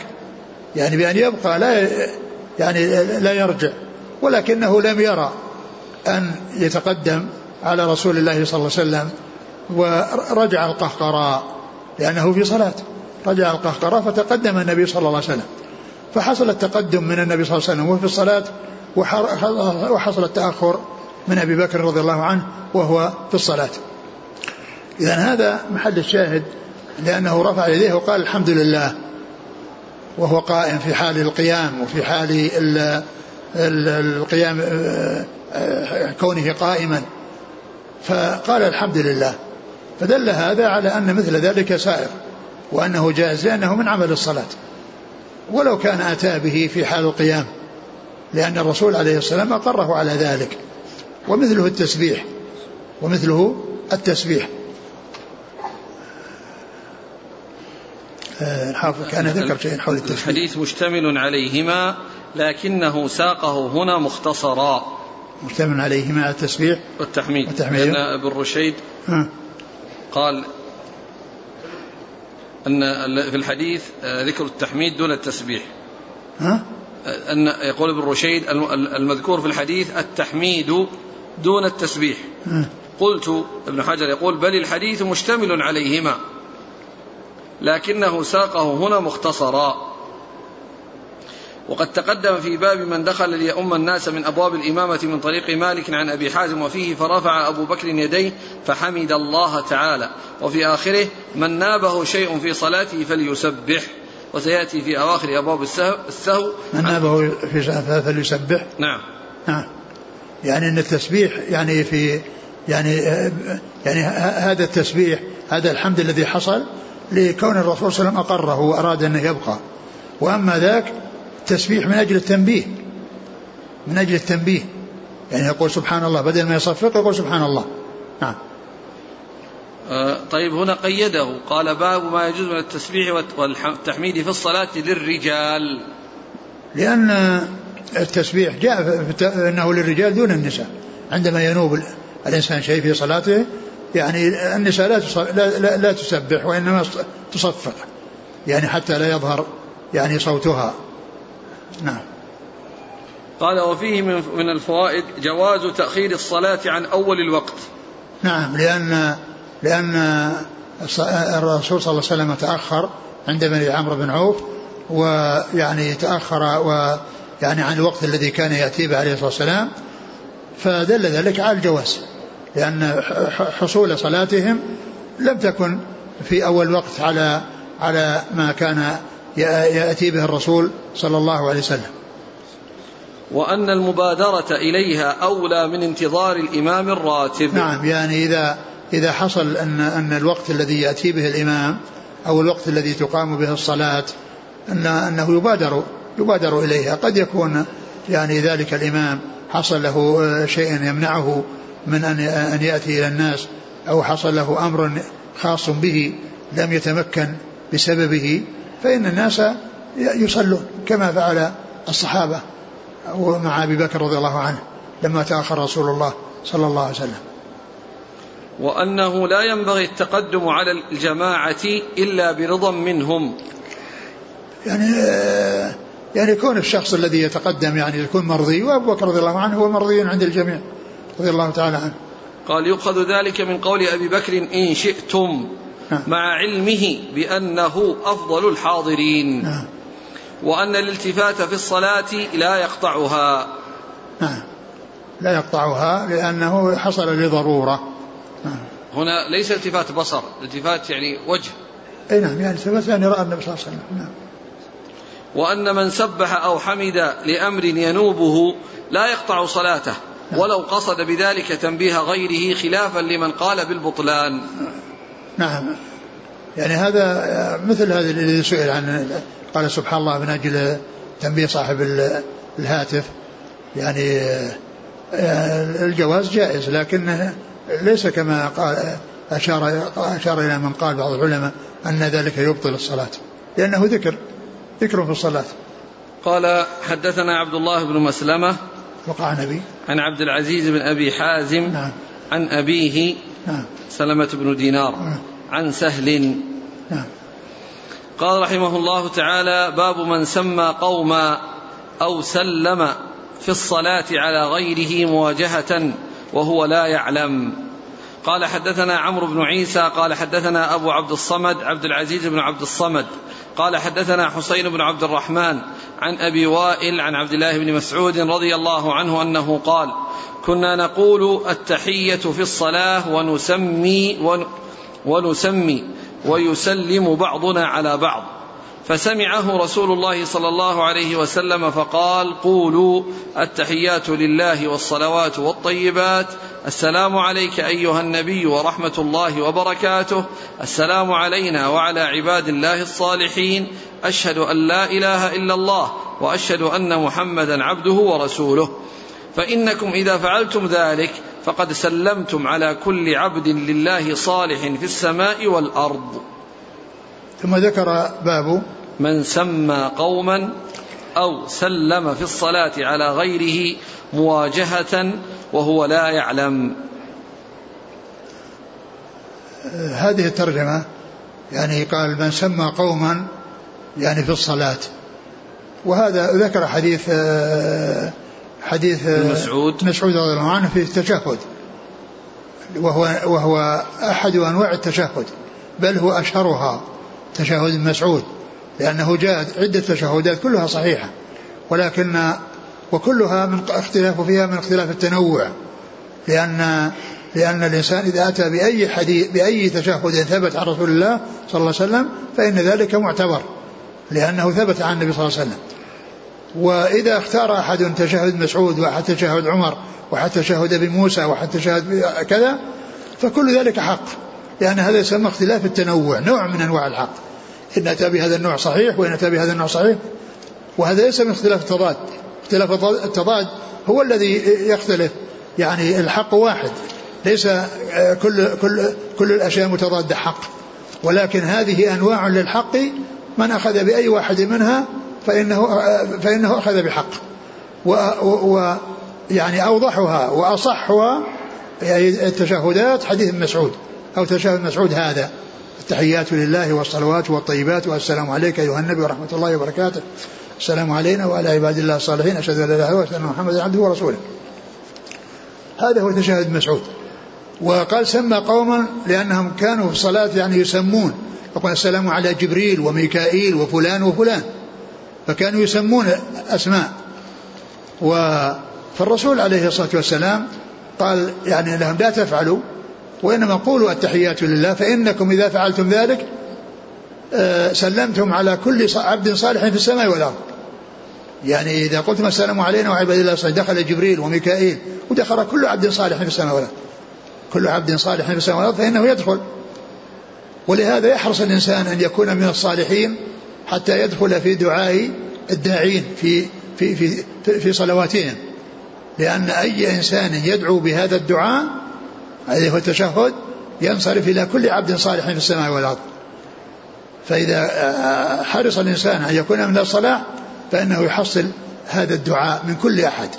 يعني بأن يبقى لا يعني لا يرجع ولكنه لم يرى أن يتقدم على رسول الله صلى الله عليه وسلم ورجع القهقراء لأنه في صلاة رجع القهقراء فتقدم النبي صلى الله عليه وسلم. فحصل التقدم من النبي صلى الله عليه وسلم في الصلاة وحصل التأخر من أبي بكر رضي الله عنه وهو في الصلاة. إذا هذا محل الشاهد لأنه رفع يديه وقال الحمد لله وهو قائم في حال القيام وفي حال القيام كونه قائما. فقال الحمد لله. فدل هذا على أن مثل ذلك سائر وأنه جائز لأنه من عمل الصلاة. ولو كان أتى به في حال القيام لأن الرسول عليه السلام أقره على ذلك ومثله التسبيح ومثله التسبيح. الحافظ كان ذكر شيء حول التسبيح. الحديث مشتمل عليهما لكنه ساقه هنا مختصرا. مشتمل عليهما التسبيح والتحميد. والتحميد. لأن ابن رشيد قال أن في الحديث ذكر التحميد دون التسبيح. ها؟ أن يقول ابن رشيد المذكور في الحديث التحميد دون التسبيح. قلت ابن حجر يقول بل الحديث مشتمل عليهما لكنه ساقه هنا مختصرا. وقد تقدم في باب من دخل ليؤم الناس من أبواب الإمامة من طريق مالك عن أبي حازم وفيه فرفع أبو بكر يديه فحمد الله تعالى. وفي آخره من نابه شيء في صلاته فليسبح. وسيأتي في أواخر أبواب السهو, السهو من نابه في صلاته فليسبح. نعم. نعم. يعني إن التسبيح يعني في يعني يعني هذا التسبيح هذا الحمد الذي حصل لكون الرسول صلى الله عليه وسلم أقره وأراد انه يبقى. وأما ذاك التسبيح من أجل التنبيه من أجل التنبيه. يعني يقول سبحان الله بدل ما يصفق يقول سبحان الله نعم. آه طيب هنا قيده قال باب ما يجوز من التسبيح والتحميد في الصلاة للرجال. لأن التسبيح جاء أنه للرجال دون النساء. عندما ينوب الإنسان شيء في صلاته يعني النساء لا, لا, لا, لا تسبح وإنما تصفق. يعني حتى لا يظهر يعني صوتها. نعم. قال وفيه من من الفوائد جواز تأخير الصلاة عن أول الوقت. نعم لأن لأن الرسول صلى الله عليه وسلم تأخر عند بني عمرو بن عوف ويعني تأخر ويعني عن الوقت الذي كان يأتي به عليه الصلاة والسلام. فدل ذلك على الجواز لأن حصول صلاتهم لم تكن في أول وقت على على ما كان يأتي به الرسول صلى الله عليه وسلم. وأن المبادرة إليها أولى من انتظار الإمام الراتب. نعم يعني إذا إذا حصل أن أن الوقت الذي يأتي به الإمام أو الوقت الذي تقام به الصلاة أن أنه يبادر يبادر إليها. قد يكون يعني ذلك الإمام حصل له شيء يمنعه من أن أن يأتي إلى الناس أو حصل له أمر خاص به لم يتمكن بسببه فإن الناس يصلون كما فعل الصحابة ومع أبي بكر رضي الله عنه لما تأخر رسول الله صلى الله عليه وسلم وأنه لا ينبغي التقدم على الجماعة إلا برضا منهم يعني يعني كون الشخص الذي يتقدم يعني يكون مرضي وأبو بكر رضي الله عنه هو مرضي عند الجميع رضي الله تعالى عنه. قال يؤخذ ذلك من قول أبي بكر إن شئتم. مع علمه بأنه أفضل الحاضرين. نعم. وأن الالتفات في الصلاة لا يقطعها. نعم. لا يقطعها لأنه حصل لضرورة. نعم. هنا ليس التفات بصر التفات يعني وجه. إي نعم يعني التفات يعني رأى النبي صلى الله عليه وسلم. نعم. وأن من سبح أو حمد لأمر ينوبه لا يقطع صلاته نعم. ولو قصد بذلك تنبيه غيره خلافا لمن قال بالبطلان. نعم. يعني هذا مثل هذا الذي سئل عن قال سبحان الله من أجل تنبيه صاحب الهاتف. يعني الجواز جائز لكن ليس كما قال أشار, أشار إلى من قال بعض العلماء أن ذلك يبطل الصلاة لأنه ذكر ذكر في الصلاة. قال حدثنا عبد الله بن مسلمة وقع نبي. عن عبد العزيز بن أبي حازم نعم. عن أبيه نعم سلمة بن دينار نعم عن سهل. نعم قال رحمه الله تعالى باب من سمى قوما أو سلم في الصلاة على غيره مواجهة وهو لا يعلم. قال حدثنا عمرو بن عيسى قال حدثنا أبو عبد الصمد عبد العزيز بن عبد الصمد. قال حدثنا حسين بن عبد الرحمن عن أبي وائل عن عبد الله بن مسعود رضي الله عنه أنه قال كنا نقول التحية في الصلاة ونسمي ونسمي ويسلم بعضنا على بعض. فسمعه رسول الله صلى الله عليه وسلم فقال قولوا التحيات لله والصلوات والطيبات. السلام عليك أيها النبي ورحمة الله وبركاته. السلام علينا وعلى عباد الله الصالحين. أشهد أن لا إله إلا الله وأشهد أن محمدا عبده ورسوله. فإنكم إذا فعلتم ذلك فقد سلمتم على كل عبد لله صالح في السماء والأرض. ثم ذكر باب من سمى قوما أو سلم في الصلاة على غيره مواجهة وهو لا يعلم. هذه الترجمة يعني قال من سمى قوما يعني في الصلاة. وهذا ذكر حديث حديث مسعود. مسعود رضي الله عنه في التشهد. وهو وهو أحد أنواع التشهد بل هو أشهرها. تشهد مسعود لأنه جاءت عدة تشهدات كلها صحيحة ولكن وكلها من اختلاف فيها من اختلاف التنوع لأن لأن الإنسان إذا أتى بأي حديث بأي تشهد ثبت عن رسول الله صلى الله عليه وسلم فإن ذلك معتبر لأنه ثبت عن النبي صلى الله عليه وسلم. وإذا اختار أحد تشهد مسعود وأحد تشهد عمر وأحد تشهد أبي موسى وأحد تشهد كذا فكل ذلك حق. لأن هذا يسمى اختلاف التنوع نوع من أنواع الحق إن أتى بهذا النوع صحيح وإن أتى بهذا النوع صحيح وهذا ليس من اختلاف التضاد. اختلاف التضاد هو الذي يختلف يعني الحق واحد. ليس آه، كل كل كل الأشياء متضادة حق. ولكن هذه أنواع للحق من أخذ بأي واحد منها فإنه آه، فإنه أخذ بحق. ويعني أوضحها وأصحها يعني التشهدات حديث مسعود. أو تشهد مسعود هذا. التحيات لله والصلوات والطيبات والسلام عليك أيها النبي ورحمة الله وبركاته. السلام علينا وعلى عباد الله الصالحين. أشهد أن لا إله إلا الله وأشهد أن محمدا عبده ورسوله. هذا هو تشهد مسعود. وقال سمى قوما لأنهم كانوا في الصلاة يعني يسمون. يقول السلام على جبريل وميكائيل وفلان وفلان. فكانوا يسمون أسماء. و فالرسول عليه الصلاة والسلام قال يعني لهم لا تفعلوا وإنما قولوا التحيات لله فإنكم إذا فعلتم ذلك آه، سلمتم على كل عبد صالح في السماء والأرض. يعني إذا قلتم السلام علينا وعباد الله الصالحين دخل جبريل وميكائيل ودخل كل عبد صالح في السماء والأرض. كل عبد صالح في السماء والأرض فإنه يدخل. ولهذا يحرص الإنسان أن يكون من الصالحين حتى يدخل في دعاء الداعين في في في في صلواتهم. لأن أي إنسان يدعو بهذا الدعاء الذي هو التشهد ينصرف إلى كل عبد صالح في السماء والأرض. فإذا آه، حرص الإنسان أن يكون من الصلاح فإنه يحصل هذا الدعاء من كل أحد.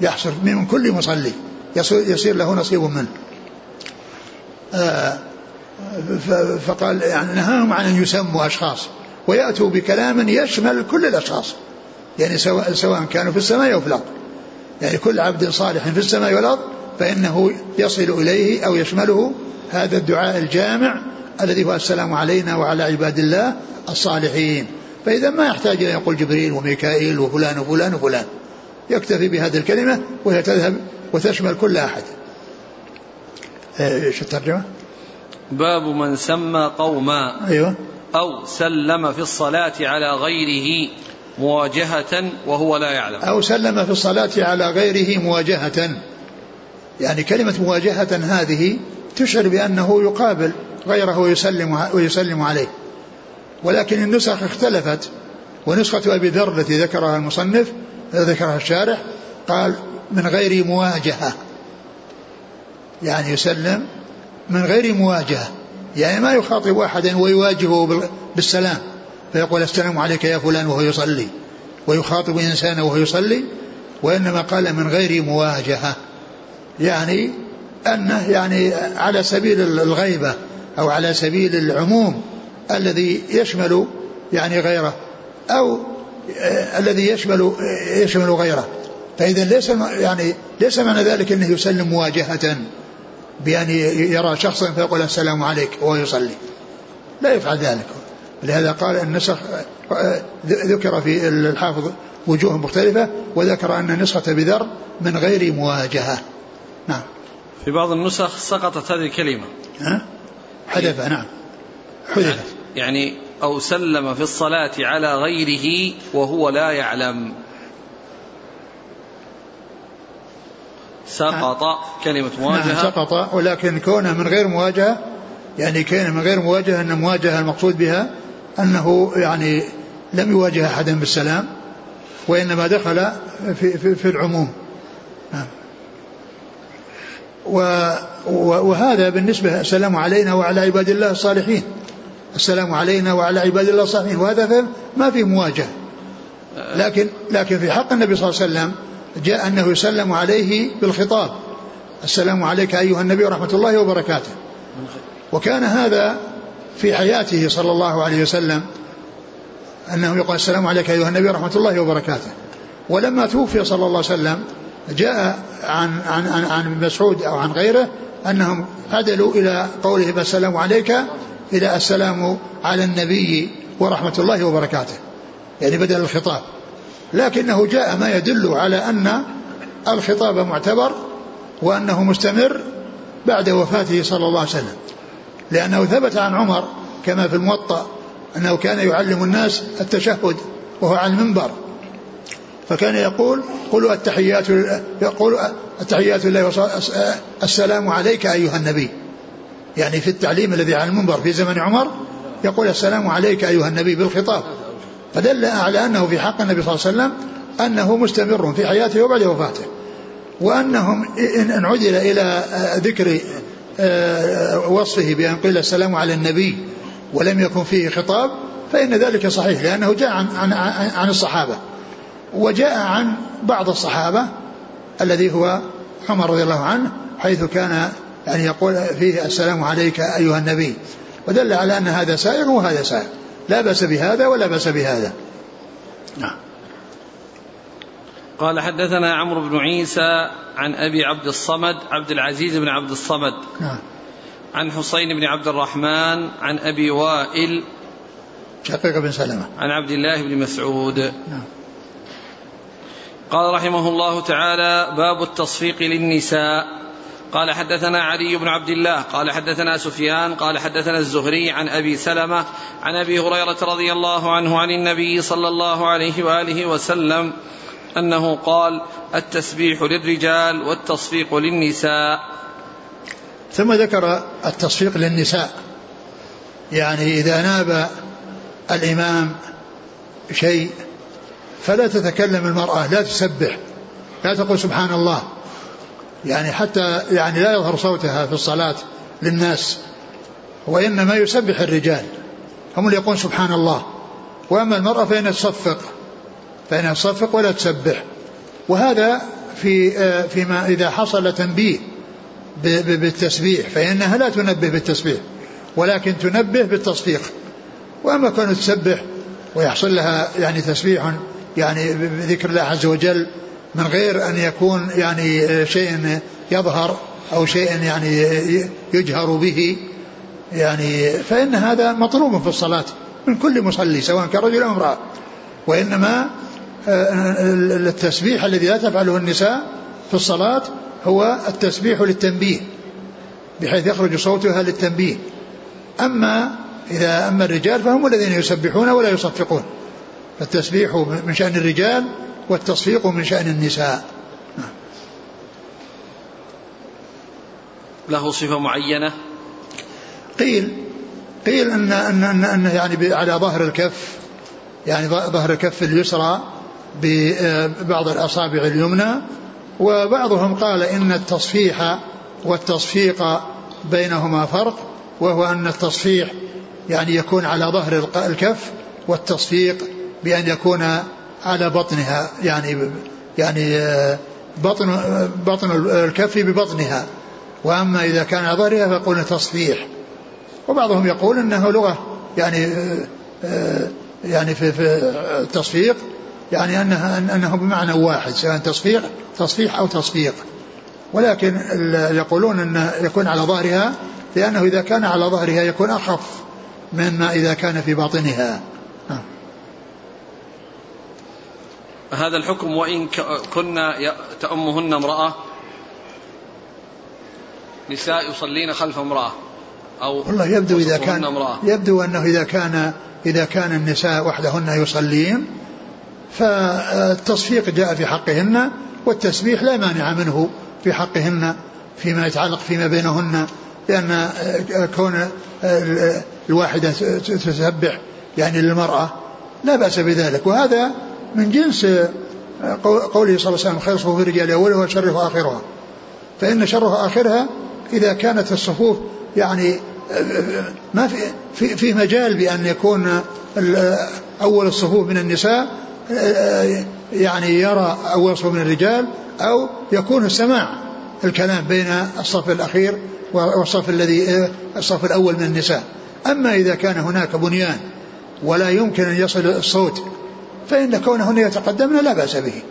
يحصل من كل مصلي. يصير له نصيب منه. آه، فقال يعني نهاهم عن أن يسموا أشخاص ويأتوا بكلام يشمل كل الأشخاص. يعني سواء سواء كانوا في السماء أو في الأرض. يعني كل عبد صالح في السماء والأرض فإنه يصل إليه أو يشمله هذا الدعاء الجامع الذي هو السلام علينا وعلى عباد الله الصالحين. فإذا ما يحتاج إلى يقول جبريل وميكائيل وفلان وفلان وفلان. يكتفي بهذه الكلمة وهي تذهب وتشمل كل أحد. إيش الترجمة؟ باب من سمى قوما أيوة. أو سلم في الصلاة على غيره مواجهة وهو لا يعلم. أو سلم في الصلاة على غيره مواجهة. يعني كلمة مواجهة هذه تشعر بأنه يقابل غيره ويسلم, ويسلم عليه. ولكن النسخ اختلفت ونسخة أبي ذر التي ذكرها المصنف ذكرها الشارح قال من غير مواجهة. يعني يسلم من غير مواجهة. يعني ما يخاطب أحدا ويواجهه بالسلام. فيقول السلام عليك يا فلان وهو يصلي. ويخاطب إنسانا وهو يصلي. وإنما قال من غير مواجهة. يعني أنه يعني على سبيل الغيبة أو على سبيل العموم الذي يشمل يعني غيره أو آه، الذي يشمل يشمل غيره. فإذا ليس يعني ليس معنى ذلك أنه يسلم مواجهة بأن يرى شخصا فيقول السلام عليك وهو يصلي. لا يفعل ذلك. لهذا قال النسخ آه، ذكر في الحافظ وجوه مختلفة وذكر أن النسخة بذر من غير مواجهة. نعم. في بعض النسخ سقطت هذه الكلمة. ها؟ حذف نعم. حذفت يعني أو سلم في الصلاة على غيره وهو لا يعلم. سقط نعم. كلمة مواجهة. نعم سقط ولكن كونه من غير مواجهة يعني كان من غير مواجهة أن مواجهة المقصود بها أنه يعني لم يواجه أحدا بالسلام وإنما دخل في, في, في العموم. نعم. وهذا بالنسبة السلام علينا وعلى عباد الله الصالحين. السلام علينا وعلى عباد الله الصالحين. وهذا ما في مواجهة. لكن لكن في حق النبي صلى الله عليه وسلم جاء أنه يسلم عليه بالخطاب. السلام عليك أيها النبي ورحمة الله وبركاته. وكان هذا في حياته صلى الله عليه وسلم أنه يقول السلام عليك أيها النبي ورحمة الله وبركاته. ولما توفي صلى الله عليه وسلم جاء عن عن عن, عن مسعود أو عن غيره أنهم عدلوا إلى قوله السلام عليك إلى السلام على النبي ورحمة الله وبركاته. يعني بدل الخطاب. لكنه جاء ما يدل على أن الخطاب معتبر وأنه مستمر بعد وفاته صلى الله عليه وسلم. لأنه ثبت عن عمر كما في الموطأ أنه كان يعلم الناس التشهد وهو على المنبر. فكان يقول قولوا التحيات يقول التحيات لله السلام عليك أيها النبي. يعني في التعليم الذي على المنبر في زمن عمر يقول السلام عليك أيها النبي بالخطاب. فدل على أنه في حق النبي صلى الله عليه وسلم أنه مستمر في حياته وبعد وفاته. وأنهم إن عدل إلى ذكر آه، وصفه بأن قيل السلام على النبي ولم يكن فيه خطاب فإن ذلك صحيح لأنه جاء عن, عن, عن الصحابة. وجاء عن بعض الصحابة الذي هو عمر رضي الله عنه حيث كان يعني يقول فيه السلام عليك أيها النبي. ودل على أن هذا سائغ وهذا سائغ لا بأس بهذا ولا بأس بهذا. نعم. قال حدثنا عمرو بن عيسى عن أبي عبد الصمد عبد العزيز بن عبد الصمد. نعم. عن حسين بن عبد الرحمن عن أبي وائل. شقيق بن سلمة. عن عبد الله بن مسعود. نعم. قال رحمه الله تعالى باب التصفيق للنساء. قال حدثنا علي بن عبد الله قال حدثنا سفيان قال حدثنا الزهري عن أبي سلمة عن أبي هريرة رضي الله عنه عن النبي صلى الله عليه وآله وسلم أنه قال التسبيح للرجال والتصفيق للنساء. ثم ذكر التصفيق للنساء. يعني إذا ناب الإمام شيء فلا تتكلم المرأة لا تسبح لا تقول سبحان الله. يعني حتى يعني لا يظهر صوتها في الصلاة للناس وإنما يسبح الرجال. هم اللي يقول سبحان الله. وأما المرأة فإنها تصفق فإنها تصفق ولا تسبح. وهذا في آه، فيما إذا حصل تنبيه بالتسبيح فإنها لا تنبه بالتسبيح ولكن تنبه بالتصفيق وأما كانت تسبح ويحصل لها يعني تسبيح يعني بذكر الله عز وجل من غير أن يكون يعني شيء يظهر أو شيء يعني يجهر به. يعني فإن هذا مطلوب في الصلاة من كل مصلي سواء كان رجل أو امرأة. وإنما آه، التسبيح الذي لا تفعله النساء في الصلاة هو التسبيح للتنبيه بحيث يخرج صوتها للتنبيه. أما إذا أما الرجال فهم الذين يسبحون ولا يصفقون. فالتسبيح من شأن الرجال والتصفيق من شأن النساء. له صفة معينة؟ قيل قيل أن أن أن, أن يعني على ظهر الكف يعني ظهر الكف اليسرى ببعض الأصابع اليمنى وبعضهم قال إن التصفيح والتصفيق بينهما فرق وهو أن التصفيح يعني يكون على ظهر الكف والتصفيق بأن يكون على بطنها يعني يعني آه، بطن بطن الكف ببطنها. وأما إذا كان على ظهرها فيقول تصفيح وبعضهم يقول إنه لغة يعني آه، آه، يعني في في التصفيق يعني أنها أنه بمعنى واحد سواء تصفيق تصفيح أو تصفيق. ولكن يقولون انه يكون على ظهرها لأنه إذا كان على ظهرها يكون أخف مما إذا كان في باطنها. هذا الحكم وإن كنا تأمهن امرأة نساء يصلين خلف امرأة أو والله يبدو إذا كان امرأة. يبدو أنه إذا كان إذا كان النساء وحدهن يصلين فالتصفيق جاء في حقهن والتسبيح لا مانع منه في حقهن فيما يتعلق فيما بينهن لأن كون الواحدة تسبح يعني للمرأة لا بأس بذلك وهذا من جنس قوله صلى الله عليه وسلم خير صفوف الرجال أولها وشرها آخرها فإن شرها آخرها إذا كانت الصفوف يعني ما في في, في مجال بأن يكون أول الصفوف من النساء يعني يرى أول صفوف من الرجال أو يكون السماع الكلام بين الصف الأخير والصف الذي الصف الأول من النساء. أما إذا كان هناك بنيان ولا يمكن أن يصل الصوت فإن كونهن يتقدمن لا بأس به.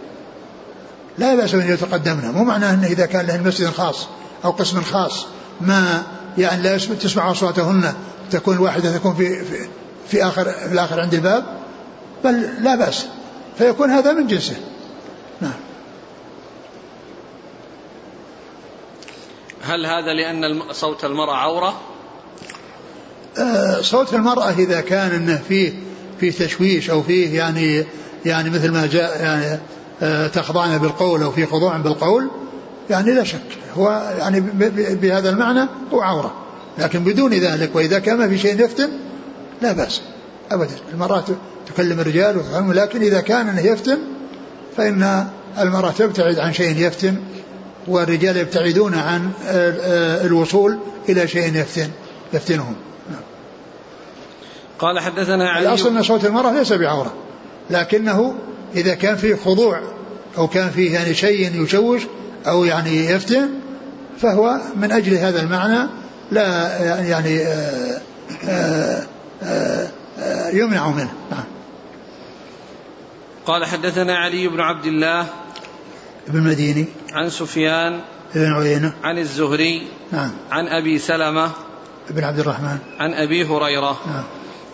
لا بأس أن يتقدمن مو معناه أنه إذا كان له مسجد خاص أو قسم خاص ما يعني لا تسمع أصواتهن تكون الواحدة تكون في, في, في آخر في الآخر عند الباب بل لا بأس. فيكون هذا من جنسه. نعم. هل هذا لأن صوت المرأة عورة؟ آه صوت المرأة إذا كان أنه فيه فيه تشويش أو فيه يعني يعني مثل ما جاء يعني آه، تخضعن بالقول أو في خضوع بالقول يعني لا شك هو يعني بهذا المعنى هو عورة. لكن بدون ذلك وإذا كان ما في شيء يفتن لا بأس. أبدا. المرأة تكلم الرجال وتفهم لكن إذا كان أنه يفتن فإن المرأة تبتعد عن شيء يفتن والرجال يبتعدون عن آه، الوصول إلى شيء يفتن يفتنهم. قال حدثنا علي الأصل أن صوت المرأة ليس بعورة لكنه إذا كان فيه خضوع أو كان فيه يعني شيء يشوش أو يعني يفتن فهو من أجل هذا المعنى لا يعني آآ آآ آآ يمنع منه. نعم. قال حدثنا علي بن عبد الله بن المديني. عن سفيان بن عيينة. عن الزهري نعم. عن أبي سلمة بن عبد الرحمن. عن أبي هريرة نعم.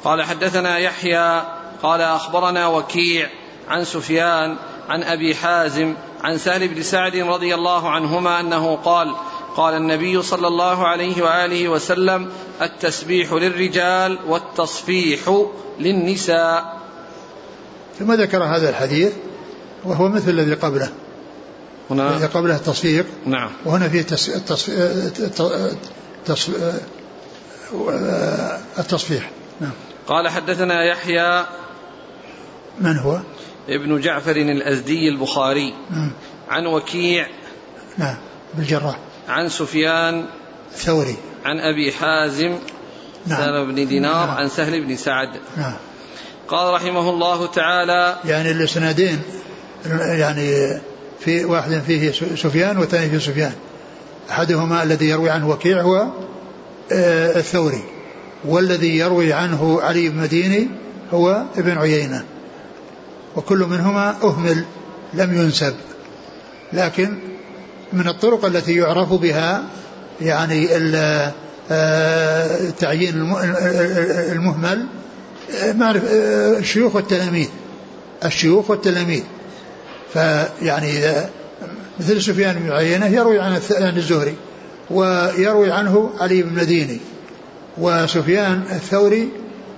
قال حدثنا يحيى قال اخبرنا وكيع عن سفيان عن ابي حازم عن سهل بن سعد رضي الله عنهما انه قال قال النبي صلى الله عليه واله وسلم التسبيح للرجال والتصفيح للنساء ثم ذكر هذا الحديث وهو مثل الذي قبله هنا الذي قبله التصفيق نعم وهنا فيه التصفيح نعم قال حدثنا يحيى من هو؟ ابن جعفر الأزدي البخاري. عن وكيع. نعم بالجراح. عن سفيان. الثوري. عن أبي حازم. نعم. بن دينار. نعم. عن سهل بن سعد. نعم. قال رحمه الله تعالى يعني الإسنادين يعني في واحد فيه سفيان والثاني فيه سفيان. أحدهما الذي يروي عنه وكيع هو آه، الثوري. والذي يروي عنه علي بن مديني هو ابن عيينة. وكل منهما أهمل لم ينسب. لكن من الطرق التي يعرف بها يعني آه، تعيين المهمل معرف آه، الشيوخ والتلاميذ. الشيوخ والتلاميذ. فيعني مثل سفيان بن عيينة يروي عن الزهري ويروي عنه علي بن مديني. وسفيان الثوري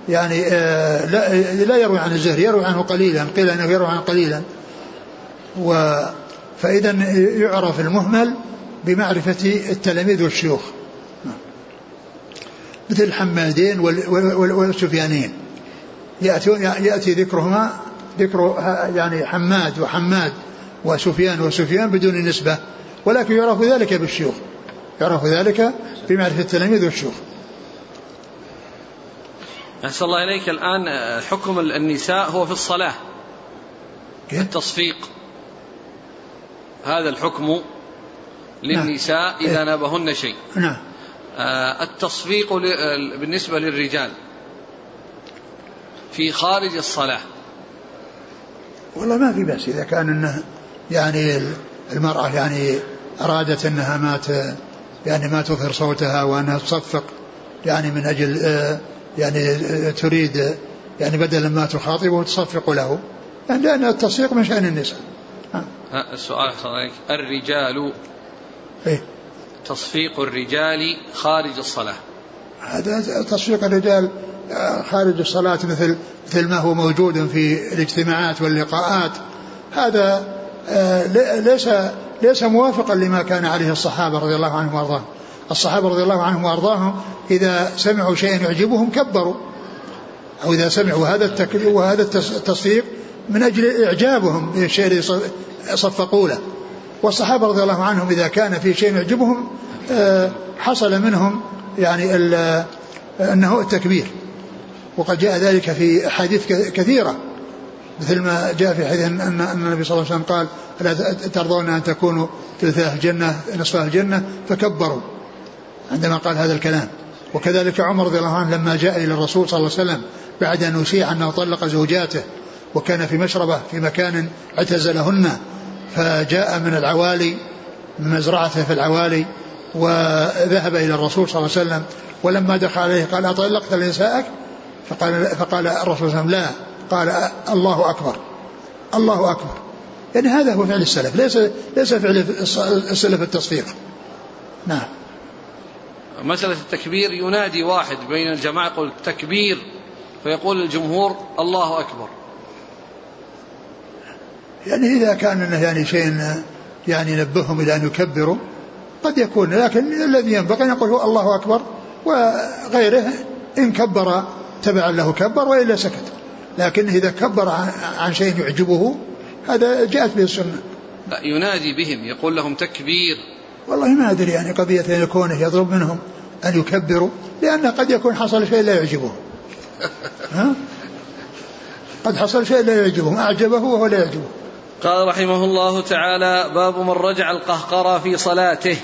يعني آه، لا, لا يروي عن الزهري يروي عنه قليلا قيل أنه يروي عنه قليلا. و فاذا يعرف المهمل بمعرفة التلاميذ والشيوخ. مثل الحمادين والسفيانين يأتي, يأتي ذكرهما ذكر يعني حماد وحماد وسفيان وسفيان بدون نسبة ولكن يعرف ذلك بالشيوخ يعرف ذلك بمعرفة التلاميذ والشيوخ. أحسن الله إليك. الآن حكم النساء هو في الصلاة. كيف؟ التصفيق. هذا الحكم للنساء نعم. إذا نابهن شيء. نعم. آه، التصفيق بالنسبة للرجال. في خارج الصلاة. والله ما في بأس إذا كان إنه يعني المرأة يعني أرادت أنها ما يعني ما تظهر صوتها وأنها تصفق يعني من أجل آه، يعني تريد يعني بدلا ما تخاطبه تصفق له يعني لأن التصفيق من شأن النساء. السؤال الرجال إيه؟ تصفيق الرجال خارج الصلاة. هذا تصفيق الرجال آه، خارج الصلاة مثل مثل ما هو موجود في الاجتماعات واللقاءات. هذا آه، ليس ليس موافقا لما كان عليه الصحابة رضي الله عنهم وأرضاهم. الصحابة رضي الله عنهم وأرضاهم إذا سمعوا شيئا يعجبهم كبروا. أو إذا سمعوا هذا التكبير وهذا التصفيق من أجل إعجابهم بالشيء الذي صفقوا له. والصحابة رضي الله عنهم إذا كان في شيء يعجبهم آه، حصل منهم يعني أنه التكبير. وقد جاء ذلك في أحاديث كثيرة. مثل ما جاء في حديث أن النبي صلى الله عليه وسلم قال ألا ترضون أن تكونوا ثلثاء الجنة نصفها الجنة؟ فكبروا. عندما قال هذا الكلام. وكذلك عمر رضي الله عنه لما جاء إلى الرسول صلى الله عليه وسلم بعد أن أشيع أنه طلق زوجاته وكان في مشربة في مكان اعتزلهن فجاء من العوالي من مزرعته في العوالي وذهب إلى الرسول صلى الله عليه وسلم ولما دخل عليه قال أطلقت نساءك؟ فقال فقال الرسول صلى الله عليه وسلم لا. قال الله أكبر. الله أكبر. يعني هذا هو فعل السلف ليس ليس فعل السلف التصفيق. نعم. مسألة التكبير ينادي واحد بين الجماعة يقول تكبير فيقول الجمهور الله أكبر. يعني إذا كان يعني شيء يعني ينبههم إلى أن يكبروا قد يكون لكن الذي ينبغي أن يقول الله أكبر وغيره إن كبر تبعا له كبر وإلا سكت. لكن إذا كبر عن شيء يعجبه هذا جاءت به السنة. لا ينادي بهم يقول لهم تكبير. والله ما أدري يعني قضية يكون يطلب منهم أن يكبروا لأن قد يكون حصل شيء لا يعجبه. ها؟ قد حصل شيء لا يعجبهم أعجبه وهو لا يعجبه. قال رحمه الله تعالى باب من رجع القهقرى في صلاته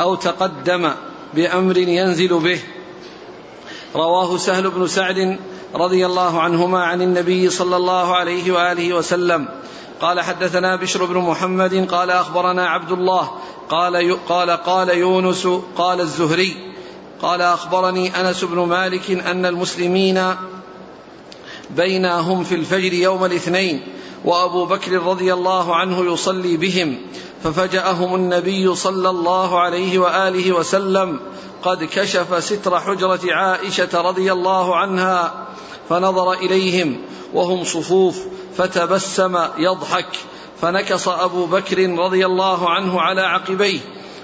أو تقدم بأمر ينزل به. رواه سهل بن سعد رضي الله عنهما عن النبي صلى الله عليه وآله وسلم. قال حدثنا بشر بن محمد قال أخبرنا عبد الله قال قال قال يونس قال الزهري قال أخبرني أنس بن مالك أن المسلمين بينهم في الفجر يوم الاثنين وأبو بكر رضي الله عنه يصلي بهم ففجأهم النبي صلى الله عليه وآله وسلم قد كشف ستر حجرة عائشة رضي الله عنها فنظر إليهم وهم صفوف فتبسم يضحك فنكص أبو بكر رضي الله عنه على عقبيه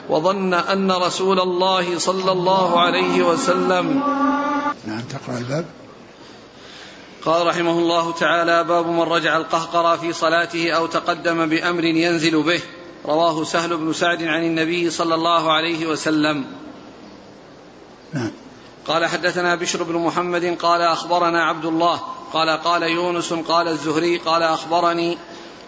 وظن أن رسول الله صلى الله عليه وسلم نعم تقرأ الباب. قال رحمه الله تعالى باب من رجع القهقرى في صلاته أو تقدم بأمر ينزل به. رواه سهل بن سعد عن النبي صلى الله عليه وسلم. نعم. قال حدثنا بشر بن محمد قال أخبرنا عبد الله قال قال يونس قال الزهري قال أخبرني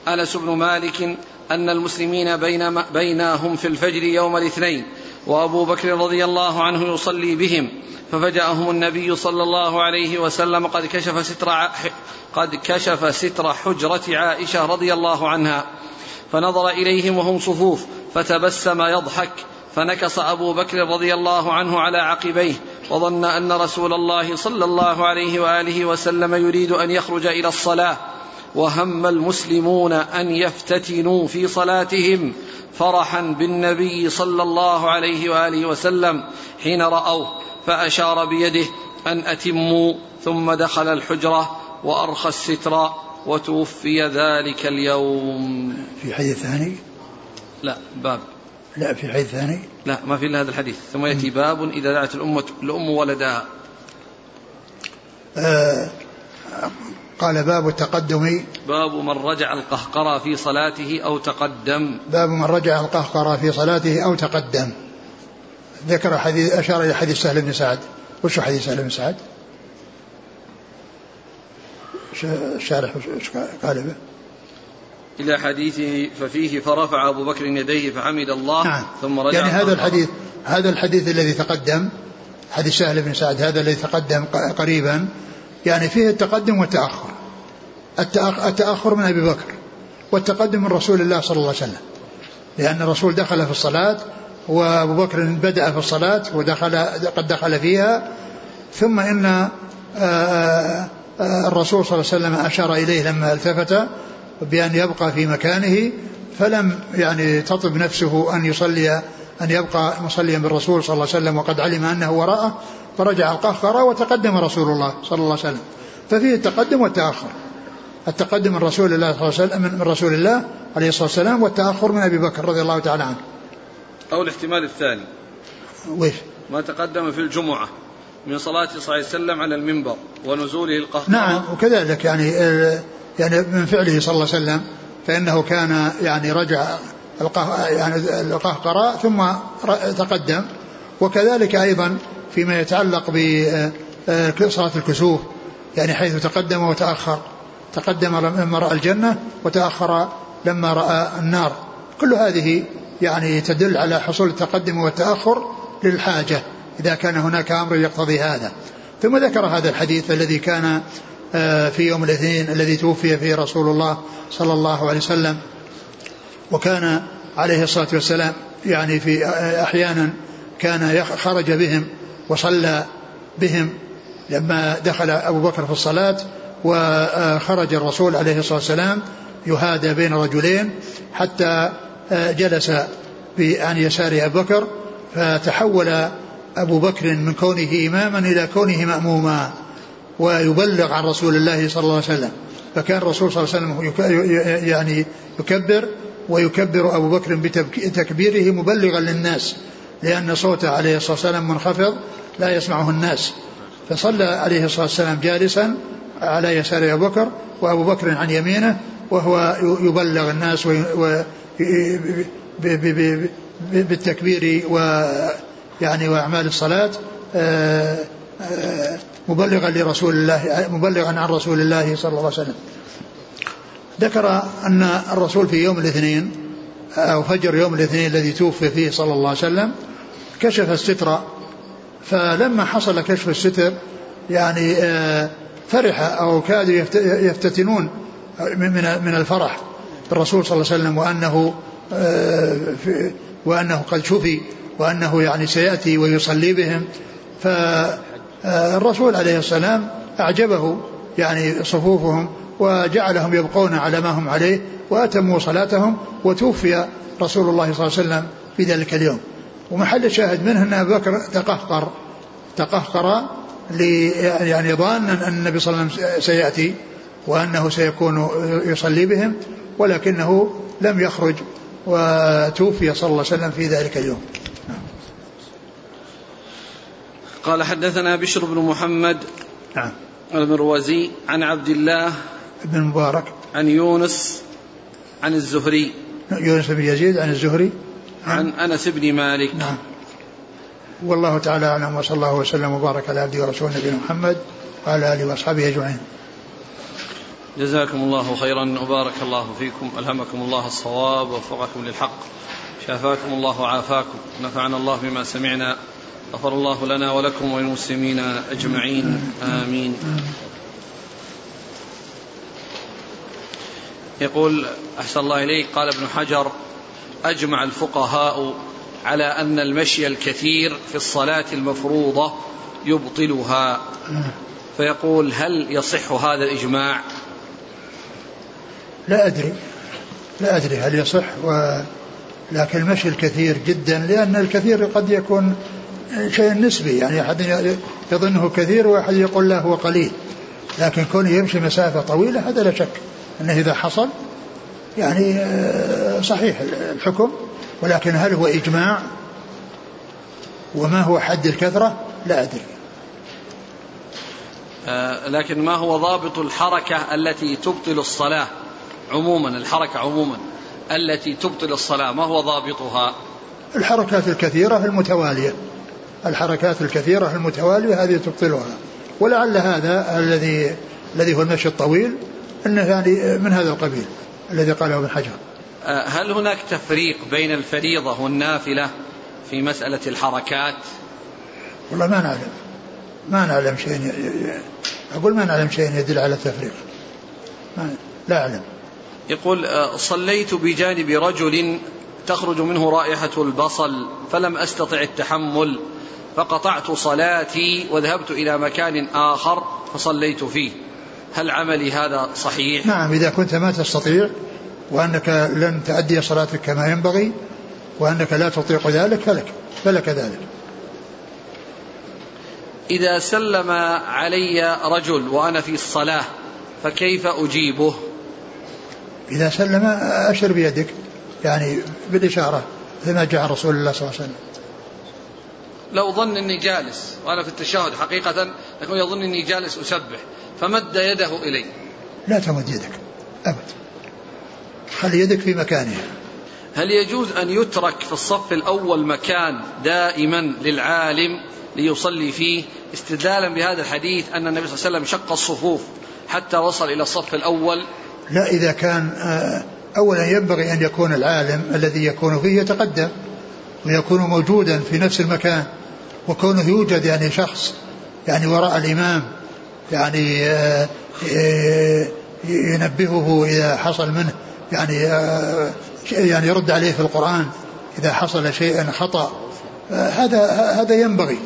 أنس بن مالك أن المسلمين بين بينهم في الفجر يوم الاثنين وأبو بكر رضي الله عنه يصلي بهم ففجأهم النبي صلى الله عليه وسلم قد كشف ستر قد كشف ستر حجرة عائشة رضي الله عنها فنظر إليهم وهم صفوف فتبسم يضحك فنكص أبو بكر رضي الله عنه على عقبيه وظن أن رسول الله صلى الله عليه وآله وسلم يريد أن يخرج إلى الصلاة وهم المسلمون أن يفتتنوا في صلاتهم فرحا بالنبي صلى الله عليه وآله وسلم حين رأوه فأشار بيده أن أتموا ثم دخل الحجرة وأرخى الستر وتوفي ذلك اليوم. في حديث ثاني؟ لا باب. لا في حديث ثاني؟ لا ما في إلا هذا الحديث. ثم يأتي باب إذا دعت الأمة الأم ولدها آه قال باب التقدم باب من رجع القهقرى في صلاته أو تقدم. باب من رجع القهقرى في صلاته أو تقدم. ذكر حديث أشار إلى حديث سهل بن سعد. وش حديث سهل بن سعد؟ الشارح قال به؟ إلى حديثه ففيه فرفع أبو بكر يديه فحمد الله نعم. ثم رجع يعني هذا الحديث هذا الحديث الذي تقدم حديث سهل بن سعد هذا الذي تقدم قريبا يعني فيه التقدم والتأخر. التأخر من أبي بكر والتقدم من رسول الله صلى الله عليه وسلم. لأن الرسول دخل في الصلاة وأبو بكر بدأ في الصلاة ودخل قد دخل فيها ثم إن آه، آه، الرسول صلى الله عليه وسلم أشار إليه لما التفت بأن يبقى في مكانه فلم يعني تطب نفسه أن يصلي أن يبقى مصليا بالرسول صلى الله عليه وسلم وقد علم أنه وراءه فرجع القهقرة وتقدم رسول الله صلى الله عليه وسلم. ففيه التقدم والتأخر. التقدم من رسول الله صلى الله عليه وسلم من رسول الله عليه الصلاة والسلام والتأخر من أبي بكر رضي الله تعالى عنه. أو الاحتمال الثاني. ويش؟ ما تقدم في الجمعة من صلاة صلى الله عليه وسلم على المنبر ونزوله القهقرة نعم وكذلك يعني يعني من فعله صلى الله عليه وسلم فإنه كان يعني رجع يعني القهقرة ثم تقدم. وكذلك أيضا فيما يتعلق بصلاة الكسوف يعني حيث تقدم وتأخر. تقدم لما رأى الجنة وتأخر لما رأى النار. كل هذه يعني تدل على حصول التقدم والتأخر للحاجة إذا كان هناك أمر يقتضي هذا. ثم ذكر هذا الحديث الذي كان آه، في يوم الاثنين الذي توفي فيه رسول الله صلى الله عليه وسلم. وكان عليه الصلاة والسلام يعني في آه، أحيانا كان خرج بهم وصلى بهم لما دخل أبو بكر في الصلاة وخرج الرسول عليه الصلاة والسلام يهادى بين رجلين حتى آه، جلس عن يسار أبو بكر فتحول أبو بكر من كونه إماما إلى كونه مأموما. ويبلغ عن رسول الله صلى الله عليه وسلم. فكان الرسول صلى الله عليه وسلم يعني يكبر ويكبر أبو بكر بتكبيره مبلغا للناس لأن صوته عليه الصلاة والسلام منخفض لا يسمعه الناس. فصلى عليه الصلاة والسلام جالسا على يسار أبو بكر وأبو بكر عن يمينه وهو يبلغ الناس بالتكبير ويعني وأعمال الصلاة. آه، آه، مبلغا لرسول الله مبلغا عن رسول الله صلى الله عليه وسلم. ذكر أن الرسول في يوم الاثنين أو فجر يوم الاثنين الذي توفي فيه صلى الله عليه وسلم كشف الستر. فلما حصل كشف الستر يعني آه، فرح أو كادوا يفتتنون من من الفرح بالرسول صلى الله عليه وسلم وأنه آه، وأنه قد شفي وأنه يعني سيأتي ويصلي بهم. فالرسول عليه السلام أعجبه يعني صفوفهم وجعلهم يبقون على ما هم عليه وأتموا صلاتهم وتوفي رسول الله صلى الله عليه وسلم في ذلك اليوم. ومحل الشاهد منه أن أبو بكر تقهقر تقهقر يعني ظانا أن النبي صلى الله عليه وسلم سيأتي وأنه سيكون يصلي بهم ولكنه لم يخرج وتوفي صلى الله عليه وسلم في ذلك اليوم. قال حدثنا بشر بن محمد نعم. المروزي عن عبد الله بن مبارك. عن يونس عن الزهري. يونس بن يزيد عن الزهري. عن, عن أنس بن مالك. نعم. والله تعالى أعلم وصلى الله وسلم وبارك على عبده ورسوله نبينا محمد وعلى آله وأصحابه أجمعين. جزاكم الله خيرا وبارك الله فيكم ألهمكم الله الصواب ووفقكم للحق شافاكم الله وعافاكم نفعنا الله بما سمعنا. غفر الله لنا ولكم وللمسلمين أجمعين. آمين. يقول أحسن الله إليك. قال ابن حجر أجمع الفقهاء على أن المشي الكثير في الصلاة المفروضة يبطلها. فيقول هل يصح هذا الإجماع؟ لا أدري. لا أدري هل يصح و لكن المشي الكثير جدا لأن الكثير قد يكون شيء نسبي يعني أحد يظنه كثير وأحد يقول له هو قليل. لكن كونه يمشي مسافة طويلة هذا لا شك أنه إذا حصل يعني آه، صحيح الحكم. ولكن هل هو إجماع؟ وما هو حد الكثرة؟ لا أدري. آه لكن ما هو ضابط الحركة التي تبطل الصلاة عموما؟ الحركة عموما التي تبطل الصلاة ما هو ضابطها؟ الحركات الكثيرة المتوالية. الحركات الكثيرة المتوالية هذه تبطلها. ولعل هذا الذي الذي هو المشي الطويل انه يعني من هذا القبيل الذي قاله ابن حجر. آه، هل هناك تفريق بين الفريضة والنافلة في مسألة الحركات؟ والله ما نعلم. ما نعلم شيء. أقول ما نعلم شيء يدل على التفريق. ما لا أعلم. يقول آه، صليت بجانب رجل تخرج منه رائحة البصل فلم أستطع التحمل. فقطعت صلاتي وذهبت إلى مكان آخر فصليت فيه. هل عملي هذا صحيح؟ نعم إذا كنت ما تستطيع وأنك لن تؤدي صلاتك كما ينبغي وأنك لا تطيق ذلك فلك فلك ذلك. إذا سلم علي رجل وأنا في الصلاة فكيف أجيبه؟ إذا سلم أشر بيدك يعني بالإشارة كما جاء رسول الله صلى الله عليه وسلم. لو ظن أني جالس وأنا في التشهد حقيقة يكون يظن أني جالس أسبح فمد يده إلي. لا تمد يدك أبد. خلي يدك في مكانها هل يجوز أن يترك في الصف الأول مكان دائما للعالم ليصلي فيه استدلالا بهذا الحديث أن النبي صلى الله عليه وسلم شق الصفوف حتى وصل إلى الصف الأول؟ لا إذا كان آه، أولا ينبغي أن يكون العالم الذي يكون فيه يتقدم ويكون موجودا في نفس المكان. وكونه يوجد يعني شخص يعني وراء الإمام يعني آه، آه، ينبهه إذا حصل منه يعني يعني يرد عليه في القرآن إذا حصل شيء خطأ. هذا هذا ينبغي.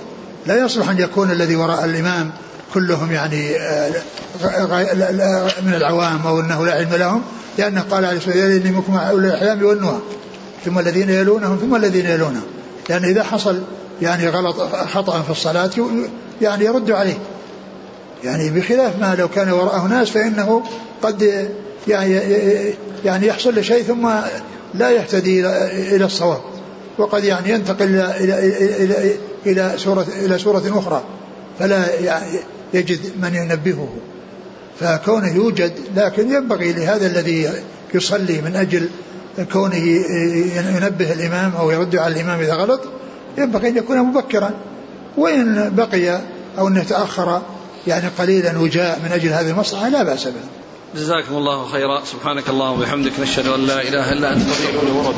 لا يصلح أن يكون الذي وراء الإمام كلهم يعني آه، من العوام أو أنه لا علم لهم لأنه قال عليه الصلاة والسلام إني منكم أولي الأحلام والنهى ثم الذين يلونهم ثم الذين يلونهم. لأن إذا حصل يعني غلط خطأ في الصلاة يعني يرد عليه. يعني بخلاف ما لو كان وراءه ناس فإنه قد يعني يعني يحصل له شيء ثم لا يهتدي إلى الصواب. وقد يعني ينتقل إلى إلى إلى إلى سورة إلى سورة أخرى فلا يجد من ينبهه. فكونه يوجد لكن ينبغي لهذا الذي يصلي من أجل كونه ينبه الإمام أو يرد على الإمام إذا غلط ينبغي أن يكون مبكرا. وإن بقي أو أنه تأخر يعني قليلا وجاء من أجل هذه المصلحة لا بأس به جزاكم الله خيرا. سبحانك اللهم وبحمدك نشهد أن لا إله إلا أنت نستغفرك ونتوب